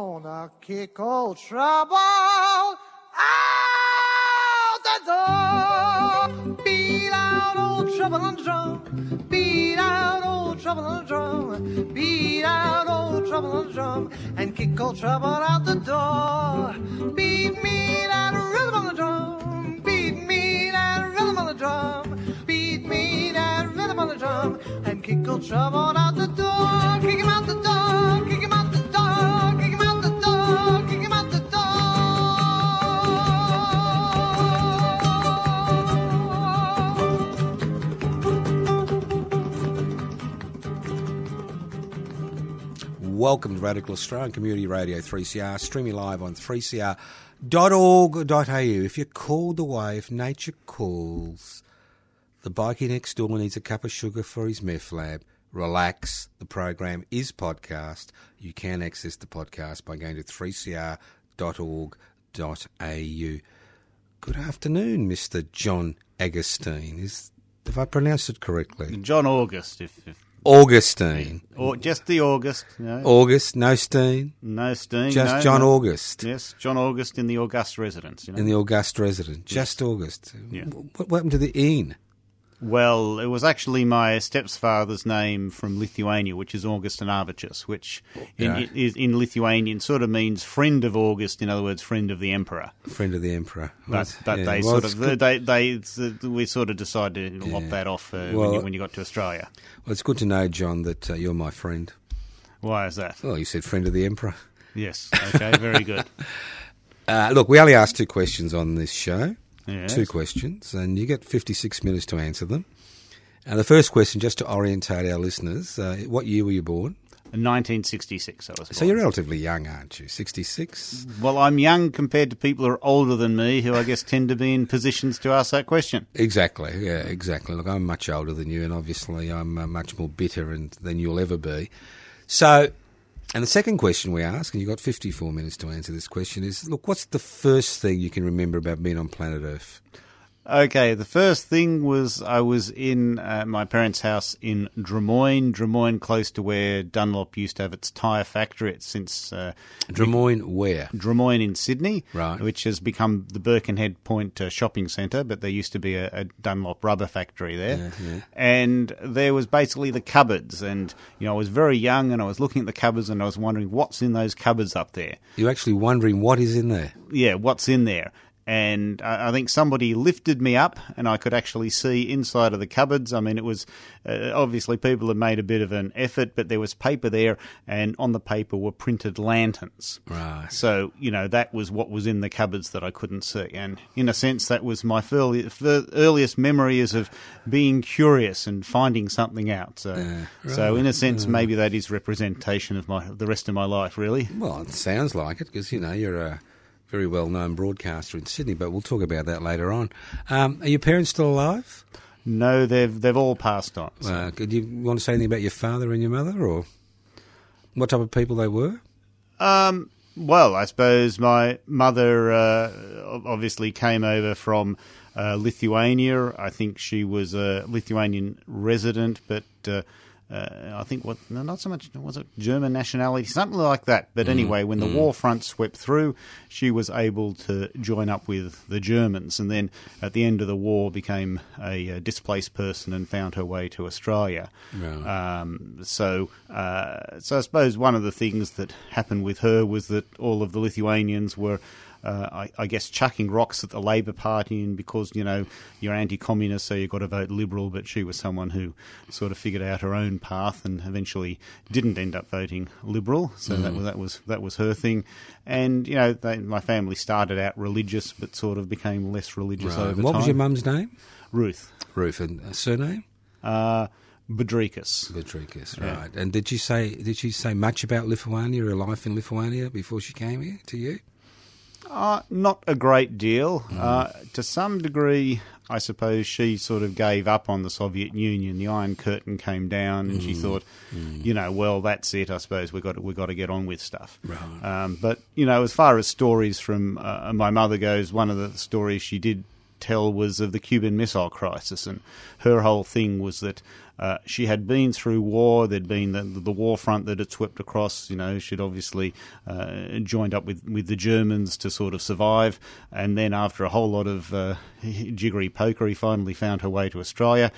gonna kick old trouble out the door. Beat out old trouble the drum. Beat out old trouble on the drum. Beat out old trouble on the drum. And kick old trouble out the door. Beat me that rhythm on the drum. Beat me that rhythm on the drum. Beat me that rhythm on the drum. And kick old trouble out the door. Kick him out the door. Kick him Welcome to Radical Australian Community Radio 3CR, streaming live on 3cr.org.au. If you're called away, if nature calls, the bikie next door needs a cup of sugar for his meth lab. Relax. The program is podcast. You can access the podcast by going to 3cr.org.au. Good afternoon, Mr. John Agostine. Is have I pronounced it correctly? John August, if, if Augustine. or just the August, you know, August, no Steen. no Steen, Just no, John no. August. Yes, John August in the August residence. You know? In the August resident. Just August. Yeah. What, what happened to the Ian? Well, it was actually my stepfather's name from Lithuania, which is August Anavicius, which in, Yeah. is in Lithuanian sort of means friend of August. In other words, friend of the emperor. Friend of the Emperor. But, but Yeah, they well, sort of good- they they we sort of decided to lop that off uh, when, you, when you got to Australia. Well, it's good to know, John, that uh, you're my friend. Why is that? Well, you said friend of the Emperor. Yes. Okay. Very good. Uh, look, we only ask two questions on this show. Yes. Two questions, and you get 56 minutes to answer them. And the first question, just to orientate our listeners, uh, what year were you born? 1966, I was. So you're relatively young, aren't you? 66? Well, I'm young compared to people who are older than me, who I guess tend to be in positions to ask that question. Exactly, yeah, exactly. Look, I'm much older than you, and obviously I'm uh, much more bitter and, than you'll ever be. So, and the second question we ask, and you've got 54 minutes to answer this question, is look, what's the first thing you can remember about being on planet Earth? Okay, the first thing was I was in uh, my parents' house in Drummoyne, Drummoyne, close to where Dunlop used to have its tyre factory. It's since uh, Drummoyne, where? Drummoyne in Sydney, Right. which has become the Birkenhead Point uh, shopping centre, but there used to be a, a Dunlop rubber factory there. And there was basically the cupboards. And, you know, I was very young and I was looking at the cupboards and I was wondering what's in those cupboards up there. You're actually wondering what is in there. yeah, what's in there. And I I think somebody lifted me up, and I could actually see inside of the cupboards. I mean, it was uh, obviously people had made a bit of an effort, but there was paper there, and on the paper were printed lanterns. Right. So you know that was what was in the cupboards that I couldn't see, and in a sense, that was my early, earliest memories of being curious and finding something out. So, so in a sense, maybe that is representation of my the rest of my life, really. Well, it sounds like it because, you know, you're a very well known broadcaster in Sydney, but we'll talk about that later on. Um, are your parents still alive? No, they've they've all passed on. So. Uh, could you want to say anything about your father and your mother, or what type of people they were? Um, well, I suppose my mother uh, obviously came over from uh, Lithuania. I think she was a Lithuanian resident, but uh, I think what not so much was it German nationality, something like that. But anyway, when the war front swept through, she was able to join up with the Germans, and then at the end of the war became a, uh displaced person and found her way to Australia. Right. Um, so, uh, so I suppose one of the things that happened with her was that all of the Lithuanians were uh, I, I guess, chucking rocks at the Labor Party, and because you know you're anti-communist, so you've got to vote Liberal. But she was someone who sort of figured out her own path and eventually didn't end up voting Liberal. So that was that was that was her thing. And you know, they, my family started out religious, but sort of became less religious Right. over What time. was your mum's name? Ruth Ruth and uh, surname? uh, Bedrikas. Rodriguez, Yeah. right. And did you say did she say much about Lithuania, or life in Lithuania before she came here to you? Uh, not a great deal. Uh, to some degree, I suppose she sort of gave up on the Soviet Union. The Iron Curtain came down, and she thought, you know, well, that's it. I suppose we got to, we got to get on with stuff. Right. Um, but you know, as far as stories from uh, my mother goes, one of the stories she did tell was of the Cuban Missile Crisis, and her whole thing was that uh, she had been through war. There'd been the, the war front that had swept across. You know, she'd obviously uh, joined up with, with the Germans to sort of survive, and then after a whole lot of uh, jiggery pokery, finally found her way to Australia.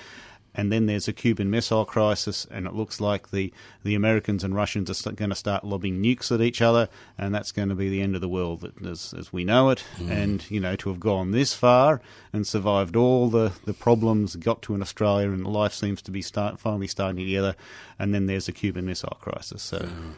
And then there's a Cuban Missile Crisis, and it looks like the, the Americans and Russians are st- going to start lobbing nukes at each other, and that's going to be the end of the world as, as we know it. Mm. And, you know, to have gone this far and survived all the, the problems, got to in Australia, and life seems to be start, finally starting together, and then there's a Cuban Missile Crisis. So. Mm.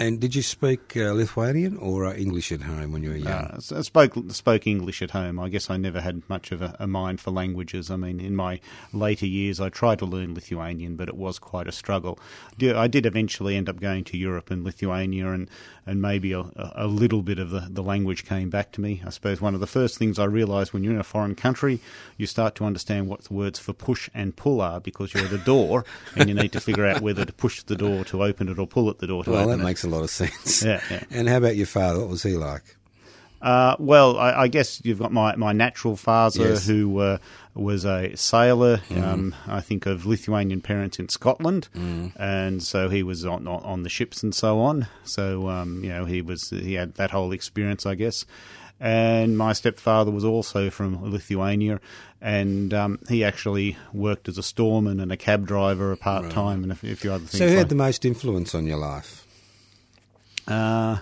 And did you speak uh, Lithuanian or uh, English at home when you were young? Uh, I spoke spoke English at home. I guess I never had much of a, a mind for languages. I mean, in my later years, I tried to learn Lithuanian, but it was quite a struggle. I did eventually end up going to Europe and Lithuania, and, and maybe a, a little bit of the, the language came back to me. I suppose one of the first things I realised when you're in a foreign country, you start to understand what the words for push and pull are because you're at a door and you need to figure out whether to push the door to open it or pull at the door to well, open it. Well, that makes a lot of sense. Yeah, yeah. And how about your father? What was he like? Uh, well, I, I guess you've got my, my natural father Yes. who uh, was a sailor. Um, I think of Lithuanian parents in Scotland, and so he was on, on on the ships and so on. So um, you know he was he had that whole experience, I guess. And my stepfather was also from Lithuania, and um, he actually worked as a storeman and a cab driver, a part time, and a, f- a few other things. So, who like- had the most influence on your life? uh,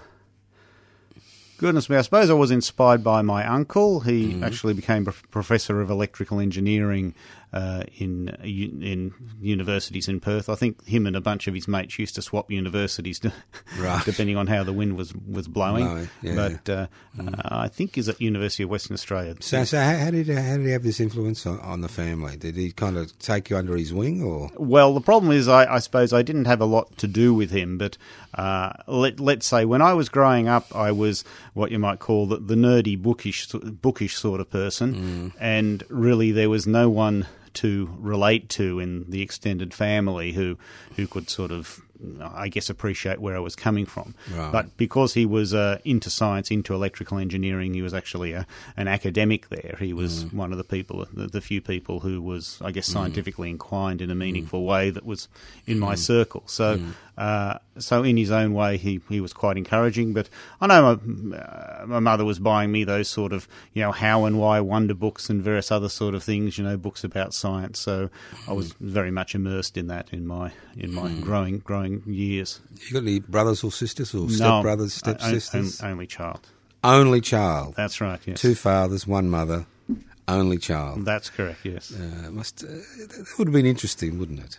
goodness me, I suppose I was inspired by my uncle. He mm-hmm. actually became a professor of electrical engineering uh, in uh, in universities in Perth. I think him and a bunch of his mates used to swap universities, to, Right. depending on how the wind was was blowing. Yeah. But uh, uh, I think he's at University of Western Australia. So, so how, did how did he have this influence on, on the family? Did he kind of take you under his wing, or Well, the problem is, I, I suppose I didn't have a lot to do with him, but uh, let, let's say when I was growing up, I was what you might call the, the nerdy, bookish, bookish sort of person, and really there was no one to relate to in the extended family who who could sort of. I guess appreciate where I was coming from, Right. but because he was uh, into science, into electrical engineering, he was actually a, an academic there. He was mm. one of the people, the, the few people who was, I guess, mm. scientifically inclined in a meaningful mm. way that was in my circle. So, uh, so in his own way, he, he was quite encouraging. But I know my, uh, my mother was buying me those sort of, you know, how and why wonder books and various other sort of things, you know, books about science. So I was very much immersed in that in my in my growing growing years. you got any brothers or sisters, or No, step brothers, I- I- step sisters? on- only child. Only child. That's right. Yes. Two fathers, one mother. Only child. That's correct. Yes. Uh, must uh, that would have been interesting, wouldn't it?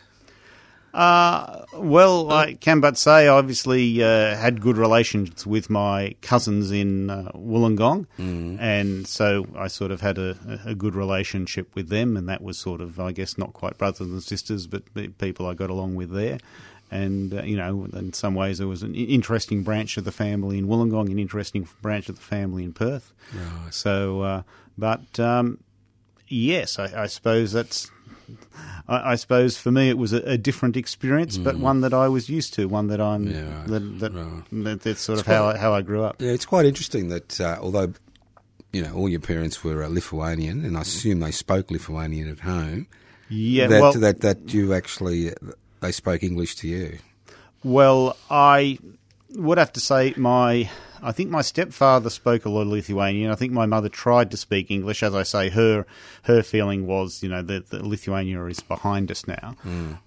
Uh, well, I can but say I obviously uh, had good relations with my cousins in uh, Wollongong, and so I sort of had a, a good relationship with them, and that was sort of, I guess, not quite brothers and sisters, but pe- people I got along with there. And uh, you know, in some ways, there was an interesting branch of the family in Wollongong, an interesting branch of the family in Perth. Right. So, uh, but um, yes, I, I suppose that's. I, I suppose for me it was a, a different experience, but one that I was used to, one that I'm. Mm. Yeah, right. that, that, Right. that- that's sort It's of how I, how I grew up. Yeah, it's quite interesting that uh, although you know all your parents were uh, Lithuanian, and I assume they spoke Lithuanian at home, Yeah, that well, that that you actually they spoke English to you. Well, I would have to say my. I think my stepfather spoke a lot of Lithuanian. I think my mother tried to speak English. As I say, her her feeling was, you know, that, that Lithuania is behind us now.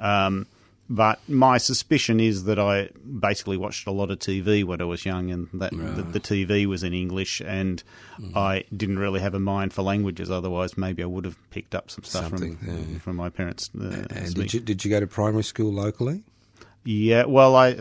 Um, but my suspicion is that I basically watched a lot of TV when I was young, and that the, the TV was in English, and Mm-hmm. I didn't really have a mind for languages. Otherwise, maybe I would have picked up some stuff Something, from yeah. from my parents. Uh, And speak. did you did you go to primary school locally? Yeah, well, I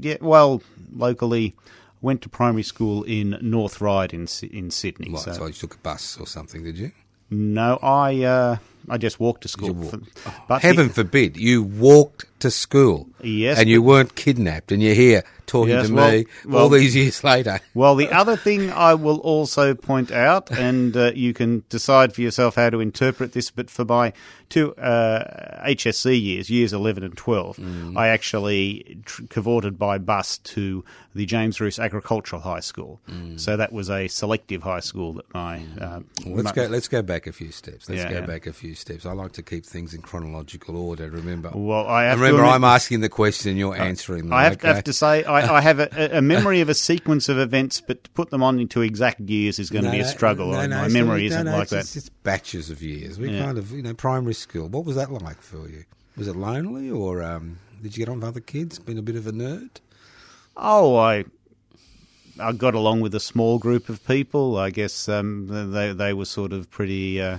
yeah, well, locally went to primary school in North Ryde in in Sydney. Right, so, so you took a bus or something, did you? no, I uh, I just walked to school. Walk- For- but Heaven forbid you walked to school. Yes, and you weren't kidnapped, and you're here talking Yes, to well- me well- all these years later. Well, the other thing I will also point out, and uh, you can decide for yourself how to interpret this, but for my two uh, HSC years, years 11 and 12, Mm. I actually tr- cavorted by bus to the James Ruse Agricultural High School. So that was a selective high school that my. Uh, Mm. Well, let's my- go. Let's go back a few steps. Let's Yeah, go yeah. back a few steps. I like to keep things in chronological order. Remember. Well, I have And to remember, I'm asking the question you're answering them. I have, okay? have to say, I, I have a, a memory of a sequence of events, but to put them on into exact years is going to be a struggle. no, I- no, my memory not- isn't no, no, like it's, that. It's, it's batches of years. We Yeah. kind of, you know, primary school. What was that like for you? Was it lonely, or um, did you get on with other kids? Been a bit of a nerd? Oh, I I got along with a small group of people. I guess um, they they were sort of pretty uh,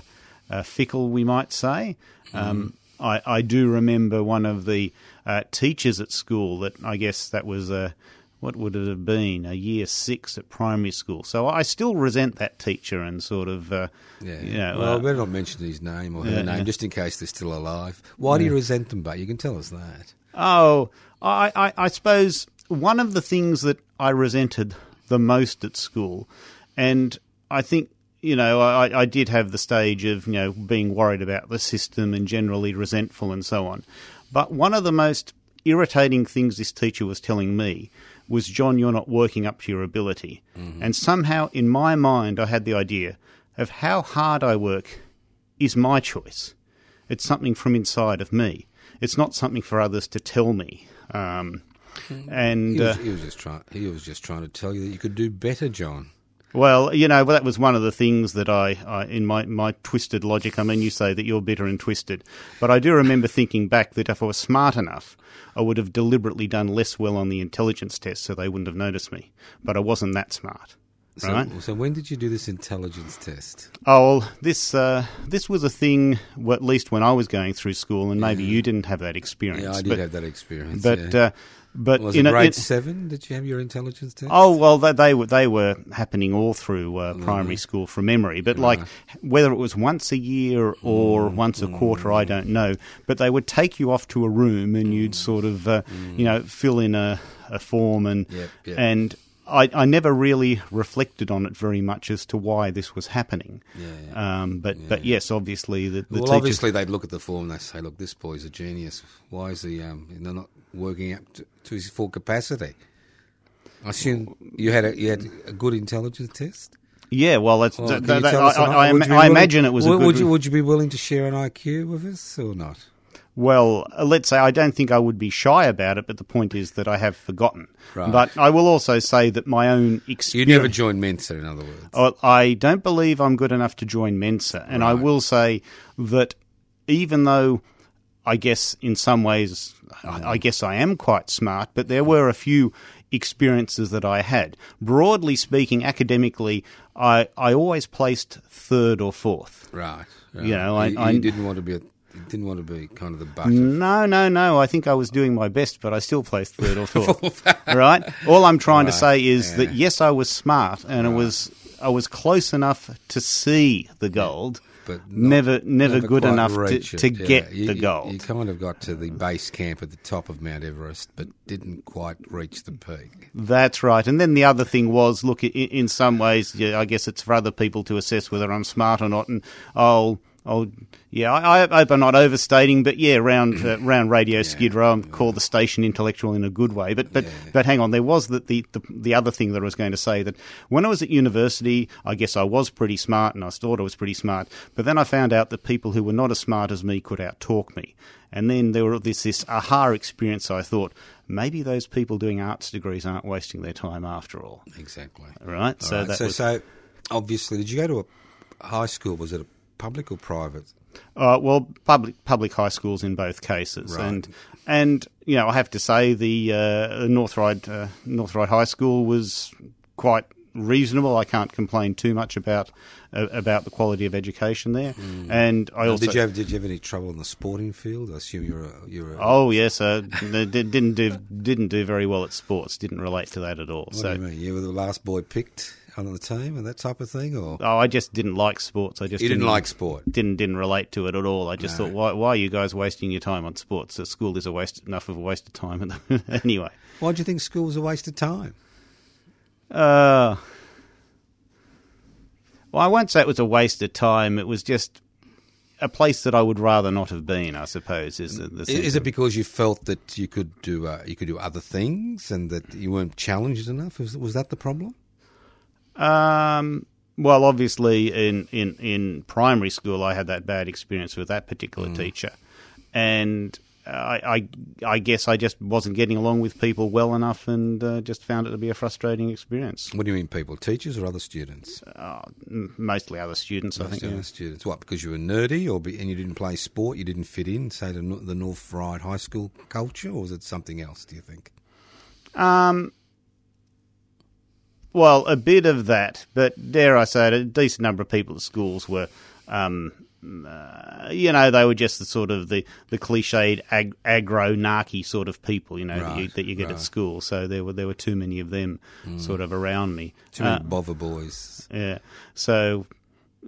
uh, fickle, we might say. Um, I I do remember one of the uh, teachers at school that I guess that was a what would it have been a year six at primary school. So I still resent that teacher and sort of uh, Yeah. you know, well, uh, I better not mention his name or her yeah, name, yeah. just in case they're still alive. Why do you resent them? But you can tell us that. Oh, I, I, I suppose one of the things that I resented the most at school, and I think you know I, I did have the stage of you know being worried about the system and generally resentful and so on. But one of the most irritating things this teacher was telling me was, John, you're not working up to your ability. And somehow in my mind, I had the idea of how hard I work is my choice. It's something from inside of me. It's not something for others to tell me. Um, and He was, uh, he was just trying. He was just trying to tell you that you could do better, John. Well, you know, that was one of the things that I, I, in my, my twisted logic. I mean, you say that you're bitter and twisted, but I do remember thinking back that if I was smart enough, I would have deliberately done less well on the intelligence test, so they wouldn't have noticed me. But I wasn't that smart. So, Right. so when did you do this intelligence test? Oh, well, this uh, this was a thing. Well, at least when I was going through school, and maybe you didn't have that experience. Yeah, I did but, have that experience. But yeah. uh, but was in it a- grade in- seven? Did you have your intelligence test? Oh well, they, they were they were happening all through uh, mm. primary school from memory. But like whether it was once a year or mm. once a quarter, I mm. don't know. But they would take you off to a room and you'd sort of uh, you know fill in a, a form and Yep, yep. and. I, I never really reflected on it very much as to why this was happening. Yeah, Um, but but yes, obviously the, the well, teachers obviously they'd look at the form and they say, "Look, this boy's a genius. Why is he um, they're not working up to, to his full capacity?" I assume you had a you had a good intelligence test. Yeah, well, that's Well, that, that- I, I, I, I willing- imagine it was a would, good. Would you, would you be willing to share an IQ with us or not? Well, uh, let's say I don't think I would be shy about it, but the point is that I have forgotten. Right. But I will also say that my own experience. You never joined Mensa, in other words. Oh, I don't believe I'm good enough to join Mensa, and I will say that even though I guess in some ways I, I guess I am quite smart, but there were a few experiences that I had. Broadly speaking, academically, I I always placed third or fourth. Right. right. You know, I- you, I- didn't want to be. A, didn't want to be kind of the butt. No, no, no. I think I was doing my best, but I still placed third or fourth. right? All I'm trying to say is yeah. that yes, I was smart, and it was I was close enough to see the gold, but not- never, never, good enough to, to Yeah, get you- the gold. You, kind of got to the base camp at the top of Mount Everest, but didn't quite reach the peak. That's right. And then the other thing was, look, i- in some ways, yeah, I guess it's for other people to assess whether I'm smart or not. And I'll, I'll, yeah, I, I hope I'm not overstating, but yeah, round uh, round Radio Skid Row, I'm called the station intellectual in a good way. But but Yeah. but hang on, there was the, the the the other thing that I was going to say that when I was at university, I guess I was pretty smart, and I thought I was pretty smart. But then I found out that people who were not as smart as me could outtalk me. And then there was this this aha experience. I thought maybe those people doing arts degrees aren't wasting their time after all. Exactly. Right. All so right, that so, was so obviously, did you go to a high school? Was it a public or private? Uh, well, public public high schools in both cases, Right. and and you know I have to say the uh, North Ryde uh, North Ryde High School was quite reasonable. I can't complain too much about uh, about the quality of education there, and I also did you have did you have any trouble in the sporting field? I assume you're a, you're a, oh yes, uh, did- didn't do didn't do very well at sports. Didn't relate to that at all. What so you? You were the last boy picked on the team and that type of thing, or oh, I just didn't like sports. I just you didn't like sport? didn't didn't relate to it at all. I just No. thought, why why are you guys wasting your time on sports? The school is a waste enough of a waste of time. anyway, Why do you think school was a waste of time? uh, well, I won't say it was a waste of time. It was just a place that I would rather not have been. I suppose is the, the Is, it because you felt that you could do uh, you could do other things and that you weren't challenged enough? Was, was that the problem? Um, well, obviously, in, in, in primary school, I had that bad experience with that particular teacher, and I, I I guess I just wasn't getting along with people well enough, and uh, just found it to be a frustrating experience. What do you mean, people, teachers or other students? Uh, mostly other students, I think. Mostly yeah. other students. What? Because you were nerdy, or be, and you didn't play sport, you didn't fit in, say to the North Ryde High School culture, or was it something else? Do you think? Um, well, a bit of that, but dare I say it, a decent number of people at schools were, um, uh, you know, they were just the sort of the, the cliched ag- aggro narky sort of people, you know, that, you, that you get right. at school. So there were there were too many of them sort of around me. Too many Uh, bother boys. yeah. So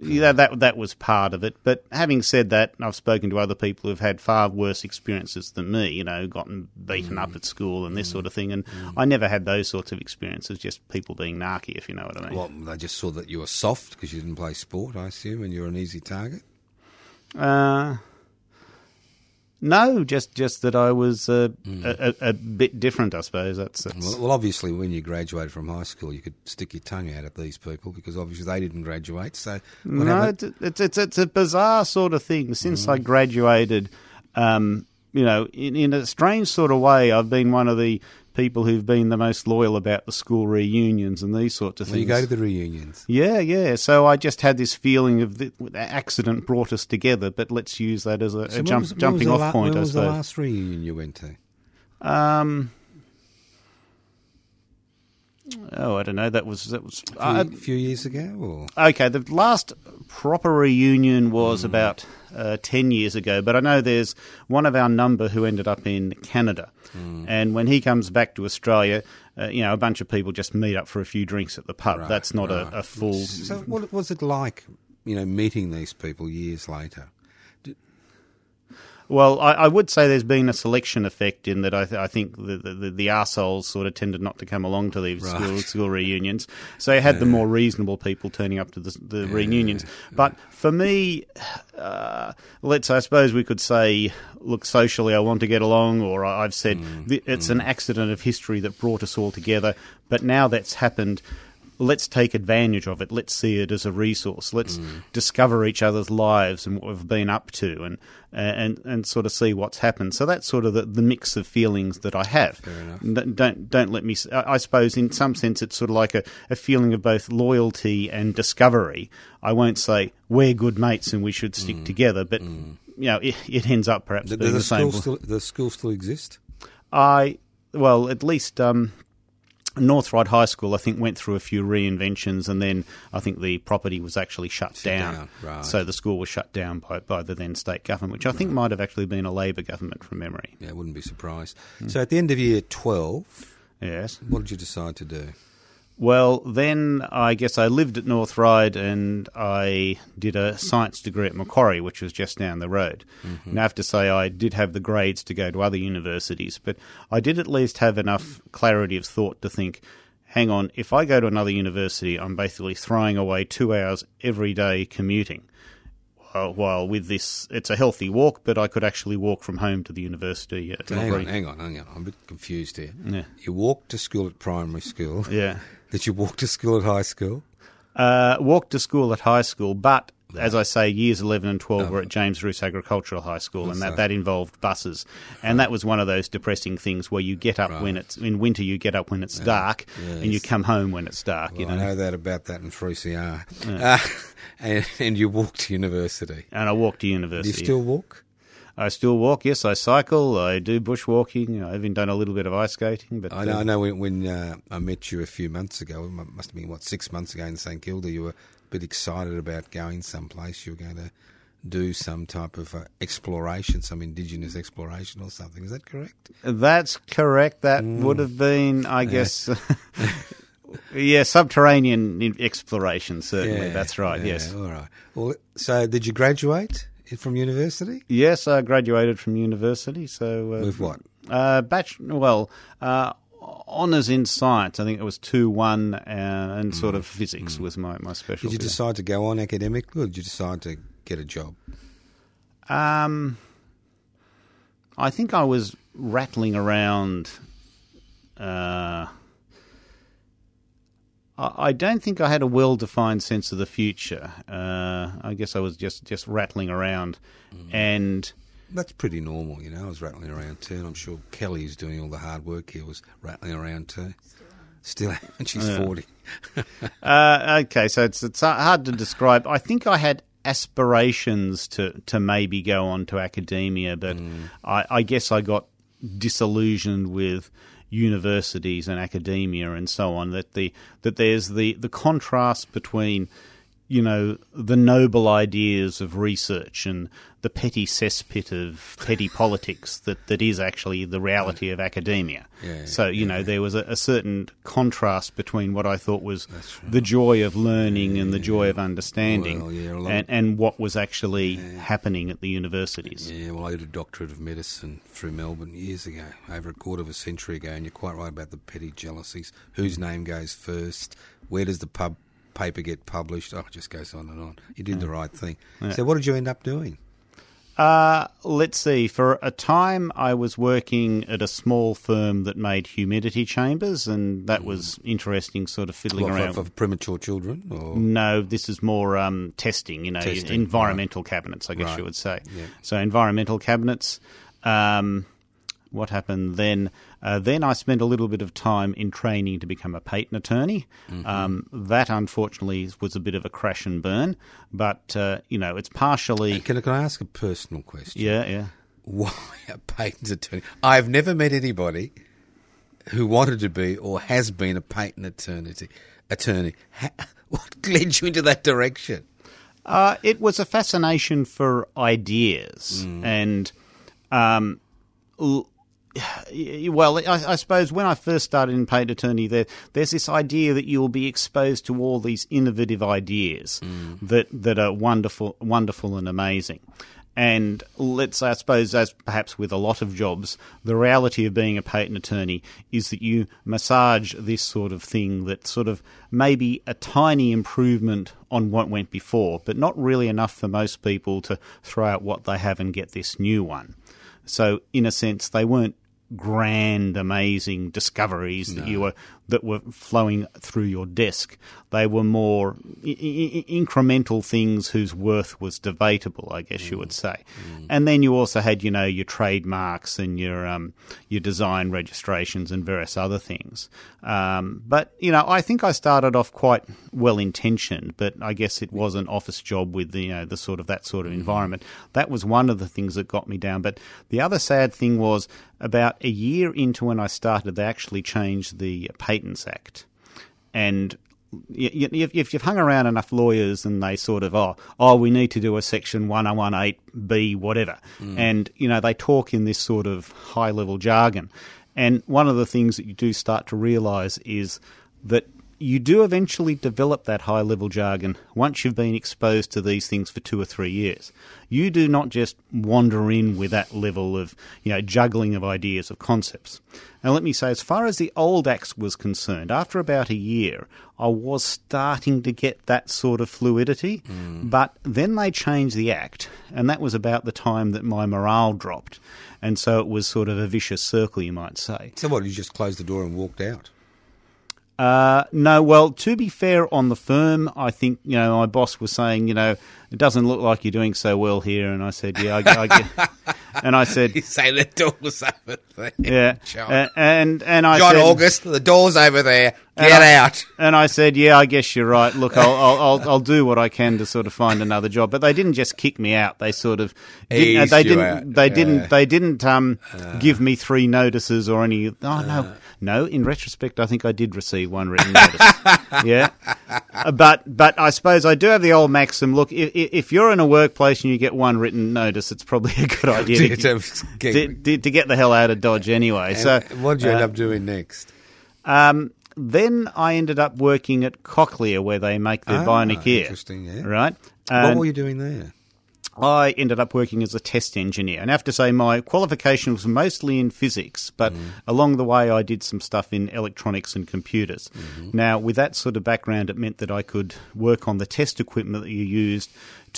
yeah, hmm. that that was part of it. But having said that, I've spoken to other people who've had far worse experiences than me. You know, gotten beaten up hmm. at school and this hmm. sort of thing. And I never had those sorts of experiences. Just people being narky, if you know what I mean. Well, they just saw that you were soft because you didn't play sport, I assume, and you're an easy target. Uh, no, just just that I was uh, a, a, a bit different. I suppose that's, that's Well, well, obviously, when you graduated from high school, you could stick your tongue out at these people because obviously they didn't graduate. So, No, it's, it's it's a bizarre sort of thing. Since I graduated, um, you know, in, in a strange sort of way, I've been one of the people who've been the most loyal about the school reunions and these sorts of Well, things. you go to the reunions. yeah, yeah. So I just had this feeling of the, the accident brought us together, but let's use that as a, a So when jump, was- jumping off la- point. When I was the last reunion you went to? Um, oh, I don't know. That was that was. A few, uh, few years ago, or Okay, the last proper reunion was about uh, 10 years ago, but I know there's one of our number who ended up in Canada. And when he comes back to Australia, uh, you know, a bunch of people just meet up for a few drinks at the pub. Right, That's not right. a, a full. So, what was it like? You know, meeting these people years later. Well, I, I would say there's been a selection effect in that I, th- I think the, the, the, arseholes sort of tended not to come along to these school, Right. school reunions. So you had the more reasonable people turning up to the, the reunions. But for me, uh, let's, I suppose we could say, look, socially I want to get along, or I've said Mm, it's an accident of history that brought us all together. But now that's happened. Let's take advantage of it. Let's see it as a resource. Let's Mm. discover each other's lives and what we've been up to, and and and sort of see what's happened. So that's sort of the, the mix of feelings that I have. Don't don't let me. I suppose in some sense it's sort of like a, a feeling of both loyalty and discovery. I won't say we're good mates and we should stick Mm. together, but you know it, it ends up perhaps Does the the same. school still the school still exist? I well, at least um, North Ryde High School, I think, went through a few reinventions, and then I think the property was actually shut, down. down, right. So the school was shut down by, by the then state government, which I think might have actually been a Labor government from memory. Yeah, I wouldn't be surprised. Hmm. So, at the end of year twelve, Yes. what did you decide to do? Well, then I guess I lived at North Ryde and I did a science degree at Macquarie, which was just down the road. Mm-hmm. And I have to say, I did have the grades to go to other universities, but I did at least have enough clarity of thought to think, hang on, if I go to another university, I'm basically throwing away two hours every day commuting. While, while with this, it's a healthy walk, but I could actually walk from home to the university. At Hang on, hang on, hang on. I'm a bit confused here. Yeah. You walked to school at primary school. Yeah. Did you walk to school at high school? Uh, walked to school at high school, but as I say, years 11 and 12 were at James Ruse Agricultural High School, and that, that involved buses. And that was one of those depressing things where you get up when it's, in winter, you get up when it's dark, and you come home when it's dark, you Well, I know. know that about that in 3CR. Uh, and, and you walk to university. And I walk to university. Do you still walk? I still walk, yes, I cycle, I do bushwalking, I've even done a little bit of ice skating. But I know, uh, I know when, when uh, I met you a few months ago, it must have been, what, six months ago in St Kilda, you were a bit excited about going someplace. You were going to do some type of uh, exploration, some indigenous exploration or something. Is that correct? That's correct. That would have been, I guess, yeah, subterranean exploration. Certainly, that's right. yeah, Yes, All right. Well, so did you graduate from university? yes. I graduated from university. So uh, With what? Uh, batch. Well, uh, honors in science. I think it was two one, uh, and sort of physics was my my special. Did you decide to go on academically or did you decide to get a job? Um, I think I was rattling around. Uh, I don't think I had a well-defined sense of the future. Uh, I guess I was just, just rattling around, and That's pretty normal, you know. I was rattling around too, and I'm sure Kelly, who's doing all the hard work here, was rattling around too. Still, and she's 40. uh, okay, so it's it's hard to describe. I think I had aspirations to to maybe go on to academia, but I, I guess I got disillusioned with universities and academia and so on. That the that there's the the contrast between you know the noble ideas of research and the petty cesspit of petty politics that, that is actually the reality of academia. Yeah, so you know there was a, a certain contrast between what I thought was the joy of learning and the joy of understanding, Well, yeah, and, and what was actually happening at the universities. Yeah, well, I did a doctorate of medicine through Melbourne years ago, over a quarter of a century ago, and you're quite right about the petty jealousies. Whose name goes first? Where does the pub paper get published? Oh, it just goes on and on. You did the right thing. So, what did you end up doing? Uh, let's see. For a time, I was working at a small firm that made humidity chambers, and that was interesting, sort of fiddling What, around. for, for premature children? Or? No, this is more um, testing, you know, Testing, environmental cabinets, I guess Right. you would say. Yeah. So, environmental cabinets. Um, what happened then? Uh, then I spent a little bit of time in training to become a patent attorney. Mm-hmm. Um, that, unfortunately, was a bit of a crash and burn, but, uh, you know, it's partially. Can, I- can I ask a personal question? Yeah, yeah. Why a patent attorney? I've never met anybody who wanted to be or has been a patent attorney. Attorney, what led you into that direction? Uh, it was a fascination for ideas, and um, l- well, I, I suppose when I first started in patent attorney, there there's this idea that you'll be exposed to all these innovative ideas mm. that that are wonderful, wonderful and amazing. And let's say, I suppose, as perhaps with a lot of jobs, the reality of being a patent attorney is that you massage this sort of thing that sort of maybe a tiny improvement on what went before, but not really enough for most people to throw out what they have and get this new one. So, in a sense, they weren't grand, amazing discoveries that you were that were flowing through your desk. They were more I- I- incremental things whose worth was debatable, I guess you would say. And then you also had, you know, your trademarks and your um, your design registrations and various other things. Um, but you know, I think I started off quite well intentioned, but I guess it was an office job with the you know the sort of that sort of environment. That was one of the things that got me down. But the other sad thing was about a year into when I started, they actually changed the Patents Act, and if you've hung around enough lawyers and they sort of oh oh we need to do a section 1018b whatever. Hmm. And you know they talk in this sort of high level jargon. And one of the things that you do start to realize is that you do eventually develop that high level jargon once you've been exposed to these things for two or three years. You do not just wander in with that level of, you know, juggling of ideas, of concepts. And let me say, as far as the old acts was concerned, after about a year, I was starting to get that sort of fluidity. Mm. But then they changed the act, and that was about the time that my morale dropped. And so it was sort of a vicious circle, you might say. So what? You just closed the door and walked out? Uh, no, well, to be fair on the firm, I think, you know, my boss was saying, you know, it doesn't look like you're doing so well here. And I said, yeah, I, I get. And I said, You say the door's over there. yeah, John, and and I John said, August, the door's over there. And Get I- out. And I said, "Yeah, I guess you're right. Look, I'll, I'll, I'll, I'll do what I can to sort of find another job." But they didn't just kick me out. They sort of didn't, they didn't they Yeah. didn't they didn't um, give me three notices or any. Oh no, no. In retrospect, I think I did receive one written notice. yeah, Uh, but but I suppose I do have the old maxim. Look, if, if you're in a workplace and you get one written notice, it's probably a good idea to, To get- to, get the hell out of Dodge anyway. so what did you end uh, up doing next? um, then I ended up working at Cochlear, where they make their Ah, bionic ear. interesting, yeah. Right. what were you doing there? I ended up working as a test engineer, and I have to say my qualification was mostly in physics, but Mm-hmm. along the way I did some stuff in electronics and computers. Mm-hmm. Now, with that sort of background, it meant that I could work on the test equipment that you used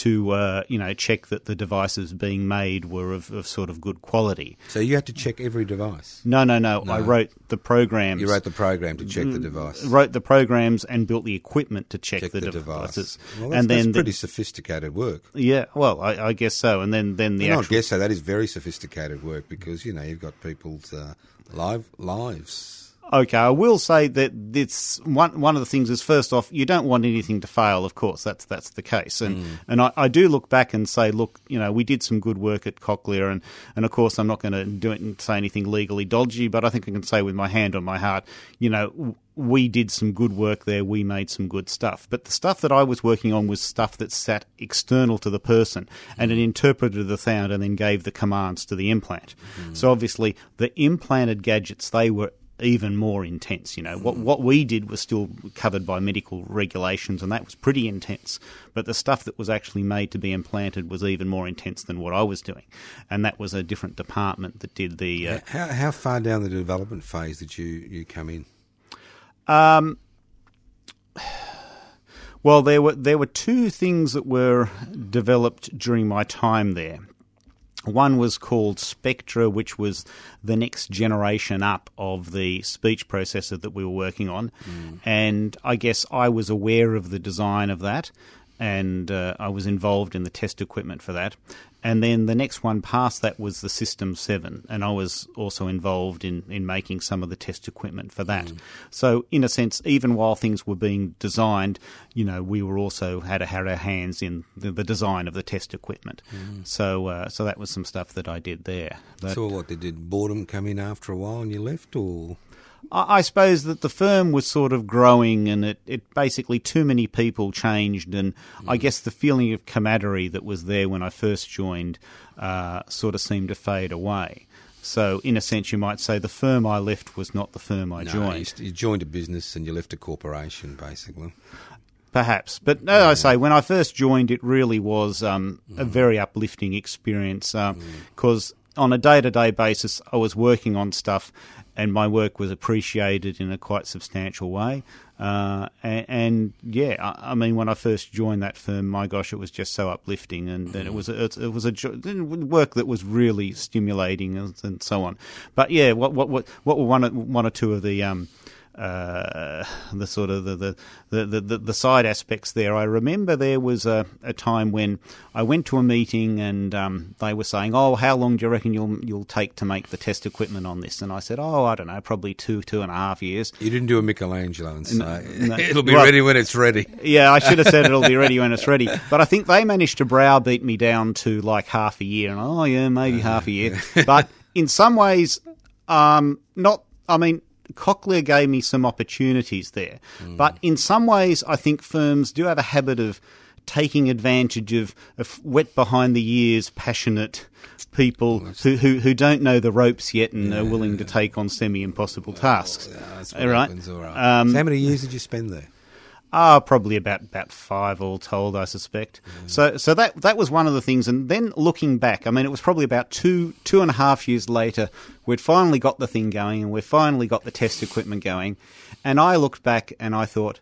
to, uh, you know, check that the devices being made were of, of sort of good quality. So you had to check every device. No, no, no. I wrote the programs. You wrote the program to check the device. wrote the programs and built the equipment to check, Check the, the, devices. device. Well, that's, and then that's the- pretty sophisticated work. yeah, well, I, I guess so. And then then the No, I guess so. That is very sophisticated work because you know you've got people's uh, live lives. Okay, I will say that it's one one of the things is first off, you don't want anything to fail. Of course, that's that's the case, and mm. and I, I do look back and say, look, you know, we did some good work at Cochlear, and and of course, I'm not going to do it and say anything legally dodgy, but I think I can say with my hand on my heart, you know. We did some good work there. We made some good stuff. But the stuff that I was working on was stuff that sat external to the person and it mm. interpreted the sound and then gave the commands to the implant. Mm. So obviously, the implanted gadgets, they were even more intense. You know, what what we did was still covered by medical regulations, and that was pretty intense. But the stuff that was actually made to be implanted was even more intense than what I was doing, and that was a different department that did the. Uh, How, how far down the development phase did you, you come in? Um, well, there were there were two things that were developed during my time there. One was called Spectra, which was the next generation up of the speech processor that we were working on. And I guess I was aware of the design of that, and uh, I was involved in the test equipment for that. And then the next one past that was the System 7, and I was also involved in, in making some of the test equipment for that. So, in a sense, even while things were being designed, you know, we were also had, had our hands in the, the design of the test equipment. So, uh, so that was some stuff that I did there. But so what did, did boredom come in after a while and you left, or I, suppose that the firm was sort of growing, and it, it basically too many people changed, and I guess the feeling of camaraderie that was there when I first joined uh, sort of seemed to fade away. So, in a sense, you might say the firm I left was not the firm I no, joined. you, joined a business and you left a corporation, basically. Perhaps, but as I say, when I first joined, it really was um, a very uplifting experience because on a day to day basis, I was working on stuff and my work was appreciated in a quite substantial way. Uh, and, and yeah, I, I mean, when I first joined that firm, my gosh, it was just so uplifting, and, and it was a, it, was a jo- work that was really stimulating and, and so on. But yeah, what what what what were one one or two of the um, uh, the sort of the the, the, the the side aspects there. I remember there was a, a time when I went to a meeting and um, they were saying, "Oh, how long do you reckon you'll you'll take to make the test equipment on this?" And I said, "Oh, I don't know, probably two two and a half years." You didn't do a Michelangelo and say no. it'll be Well- ready when it's ready. Yeah, I should have said it'll be ready when it's ready. But I think they managed to browbeat me down to like half a year. And oh yeah, maybe half a year. But in some ways, um, not. I mean, Cochlear gave me some opportunities there. But in some ways, I think firms do have a habit of taking advantage of, of wet behind the ears, passionate people who, who, who don't know the ropes yet and are willing to take on semi impossible tasks. That's All right. happens, all right. Um, so how many years did you spend there? Ah, probably about about five all told, I suspect. So so that that was one of the things. And then looking back, I mean, it was probably about two two and a half years later, we'd finally got the thing going, and we finally got the test equipment going. And I looked back and I thought,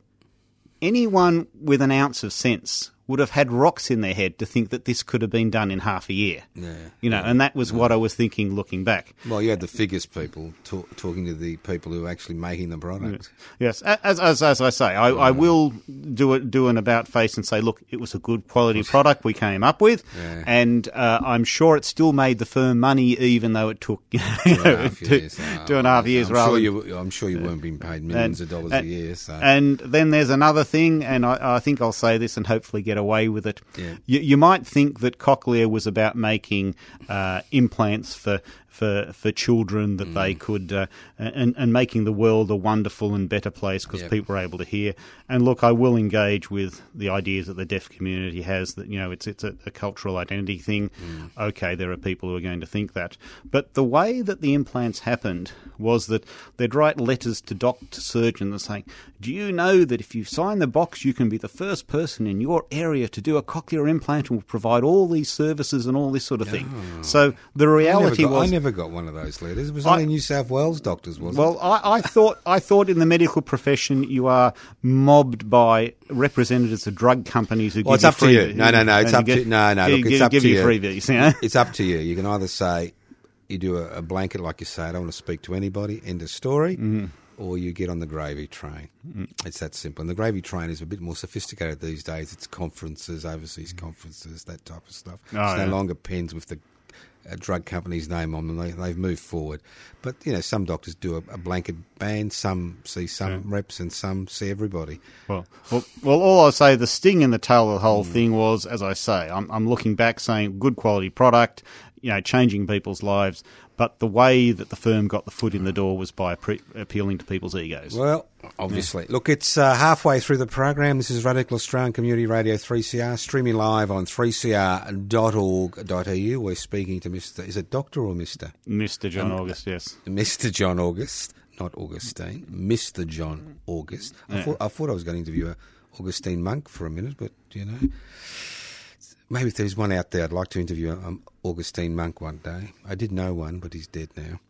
anyone with an ounce of sense would have had rocks in their head to think that this could have been done in half a year. Yeah. You know, and that was what I was thinking looking back. Well, you had the figures people talk, talking to the people who are actually making the product. Yes, as as, as I say, I, I will do it do an about face and say, look, it was a good quality product we came up with, Yeah. and uh, I'm sure it still made the firm money, even though it took you Two know, half two- years. Oh, two and a half years I'm rather. Sure you, I'm sure you weren't being paid millions of dollars a year. So. and then there's another thing, and I, I think I'll say this and hopefully get away with it. Yeah. You, you might think that Cochlear was about making uh, implants for. For, for children that they Mm. could uh, and and making the world a wonderful and better place because Yep. people are able to hear and look I will engage with the ideas that the deaf community has that you know it's it's a, a cultural identity thing Mm. okay there are people who are going to think that but the way that the implants happened was that they'd write letters to doctor surgeons and saying do you know that if you sign the box you can be the first person in your area to do a cochlear implant and will provide all these services and all this sort of thing so the I reality got, was I never got one of those letters. It was I- only New South Wales doctors, wasn't it? well, I, I thought I thought in the medical profession you are mobbed by representatives of drug companies who Well, give it's up to you. No, no, no, it's up give- to- no, no, give, look, it's up give to you you. freebies. You know? It's up to you. You can either say you do a, a blanket, like you say, I don't want to speak to anybody, end of story, Mm-hmm. or you get on the gravy train. It's that simple. And the gravy train is a bit more sophisticated these days. It's conferences, overseas conferences, that type of stuff. Oh, it's yeah. no longer pens with the uh, drug company's name on them. They, they've moved forward. But, you know, some doctors do a, a blanket ban, some see some reps, and some see everybody. Well, well, well, all I'll say, the sting in the tail of the Mm. whole thing was, as I say, I'm, I'm looking back saying good quality product, you know, changing people's lives, but the way that the firm got the foot in the door was by pre- appealing to people's egos. Well, obviously. Look, it's uh, halfway through the program. This is Radical Australian Community Radio 3CR, streaming live on 3cr.org.au. We're speaking to Mr. Is it Doctor or Mr.? Mr. John August, yes. Mr. John August, not Augustine. Mr. John August. I, thought, I thought I was going to interview a Augustine monk for a minute, but, you know, maybe if there's one out there, I'd like to interview an Augustine monk one day. I did know one, but he's dead now.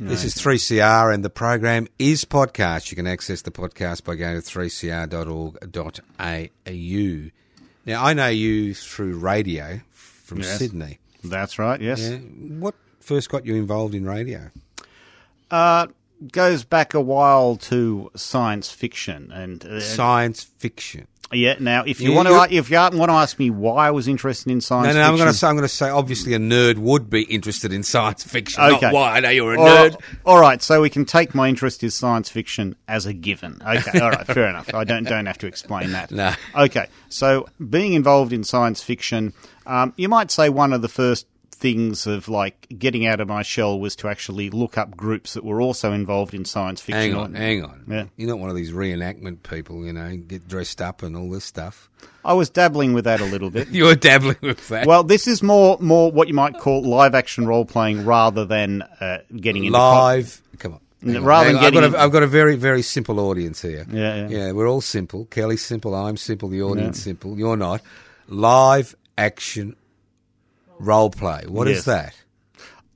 This is 3CR, and the program is podcast. You can access the podcast by going to 3cr.org.au. Now, I know you through radio from Yes. Sydney. That's right, yes. Yeah. What first got you involved in radio? Uh, goes back a while to science fiction, and uh, Science fiction. Yeah. Now, if you You- want to, if you want to ask me why I was interested in science No, no, fiction, I'm going to say, I'm going to say, obviously, a nerd would be interested in science fiction. Okay. Not why I know you're a All nerd. right, all right, so we can take my interest in science fiction as a given. Okay, all right, fair enough. I don't don't have to explain that. No. Okay, so being involved in science fiction, um, you might say one of the first things of like getting out of my shell was to actually look up groups that were also involved in science fiction. Hang on, hang on. Yeah. You're not one of these reenactment people, you know, get dressed up and all this stuff. I was dabbling with that a little bit. You're dabbling with that. Well, this is more more what you might call live action role playing rather than uh, getting into Live. Come on. Hang Rather than on. I've got, a, I've got a very, very simple audience here. Yeah, yeah. we're all simple. Kelly's simple. I'm simple. The audience simple. You're not. Live action role play. What is Yes. that?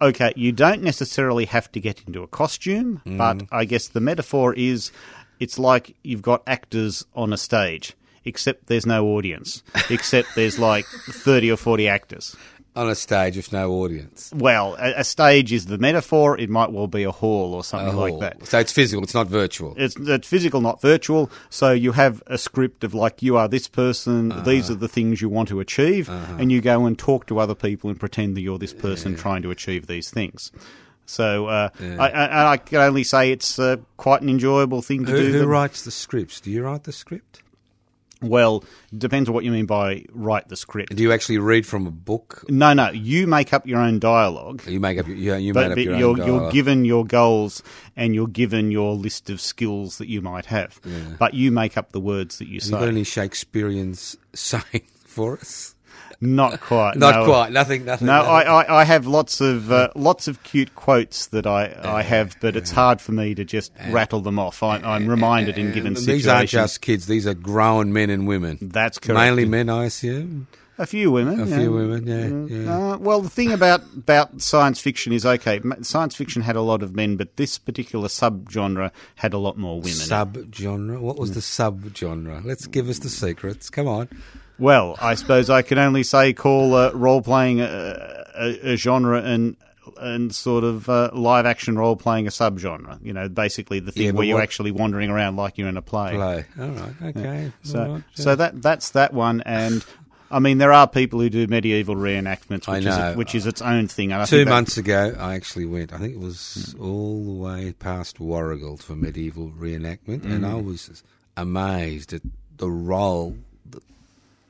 okay, you don't necessarily have to get into a costume, Mm. but I guess the metaphor is it's like you've got actors on a stage, except there's no audience, except there's like 30 or 40 actors. On a stage with no audience. Well, a, a stage is the metaphor. It might well be a hall or something A like that. So it's physical. It's not virtual. It's, it's physical, not virtual. So you have a script of like, you are this person, these Uh-huh. are the things you want to achieve, and you go and talk to other people and pretend that you're this person trying to achieve these things. So uh, I, I, I can only say it's uh, quite an enjoyable thing to Who, do. who them. writes the scripts? Do you write the script? Well, depends on what you mean by write the script. Do you actually read from a book? No, no, you make up your own dialogue. You make up. your- you, you but, up your you're, you're given your goals and you're given your list of skills that you might have. But you make up the words that you Have you got say. any Shakespearean saying for us? Not quite. Not no. quite. Nothing. Nothing. No, nothing. I, I, I have lots of uh, lots of cute quotes that I, I have, but it's hard for me to just rattle them off. I, I'm reminded in given And situations. These aren't just kids. These are grown men and women. That's correct. Mainly men, I assume. a few women. A yeah. few women. Yeah. yeah. Uh, well, the thing about about science fiction is okay. Science fiction had a lot of men, but this particular subgenre had a lot more women. Sub genre. What was the sub genre? Let's give us the secrets. Come on. Well, I suppose I can only say call uh, role playing a, a, a genre and and sort of uh, live action role playing a subgenre. You know, basically the thing Yeah, where you're what- actually wandering around like you're in a play. Play. All right. Okay. So, All right, so that that's that one, and I mean there are people who do medieval reenactments, I which know. is which is its own thing. And I Two think that- months ago, I actually went. I think it was all the way past Warragul for medieval reenactment, and Mm. I was amazed at the role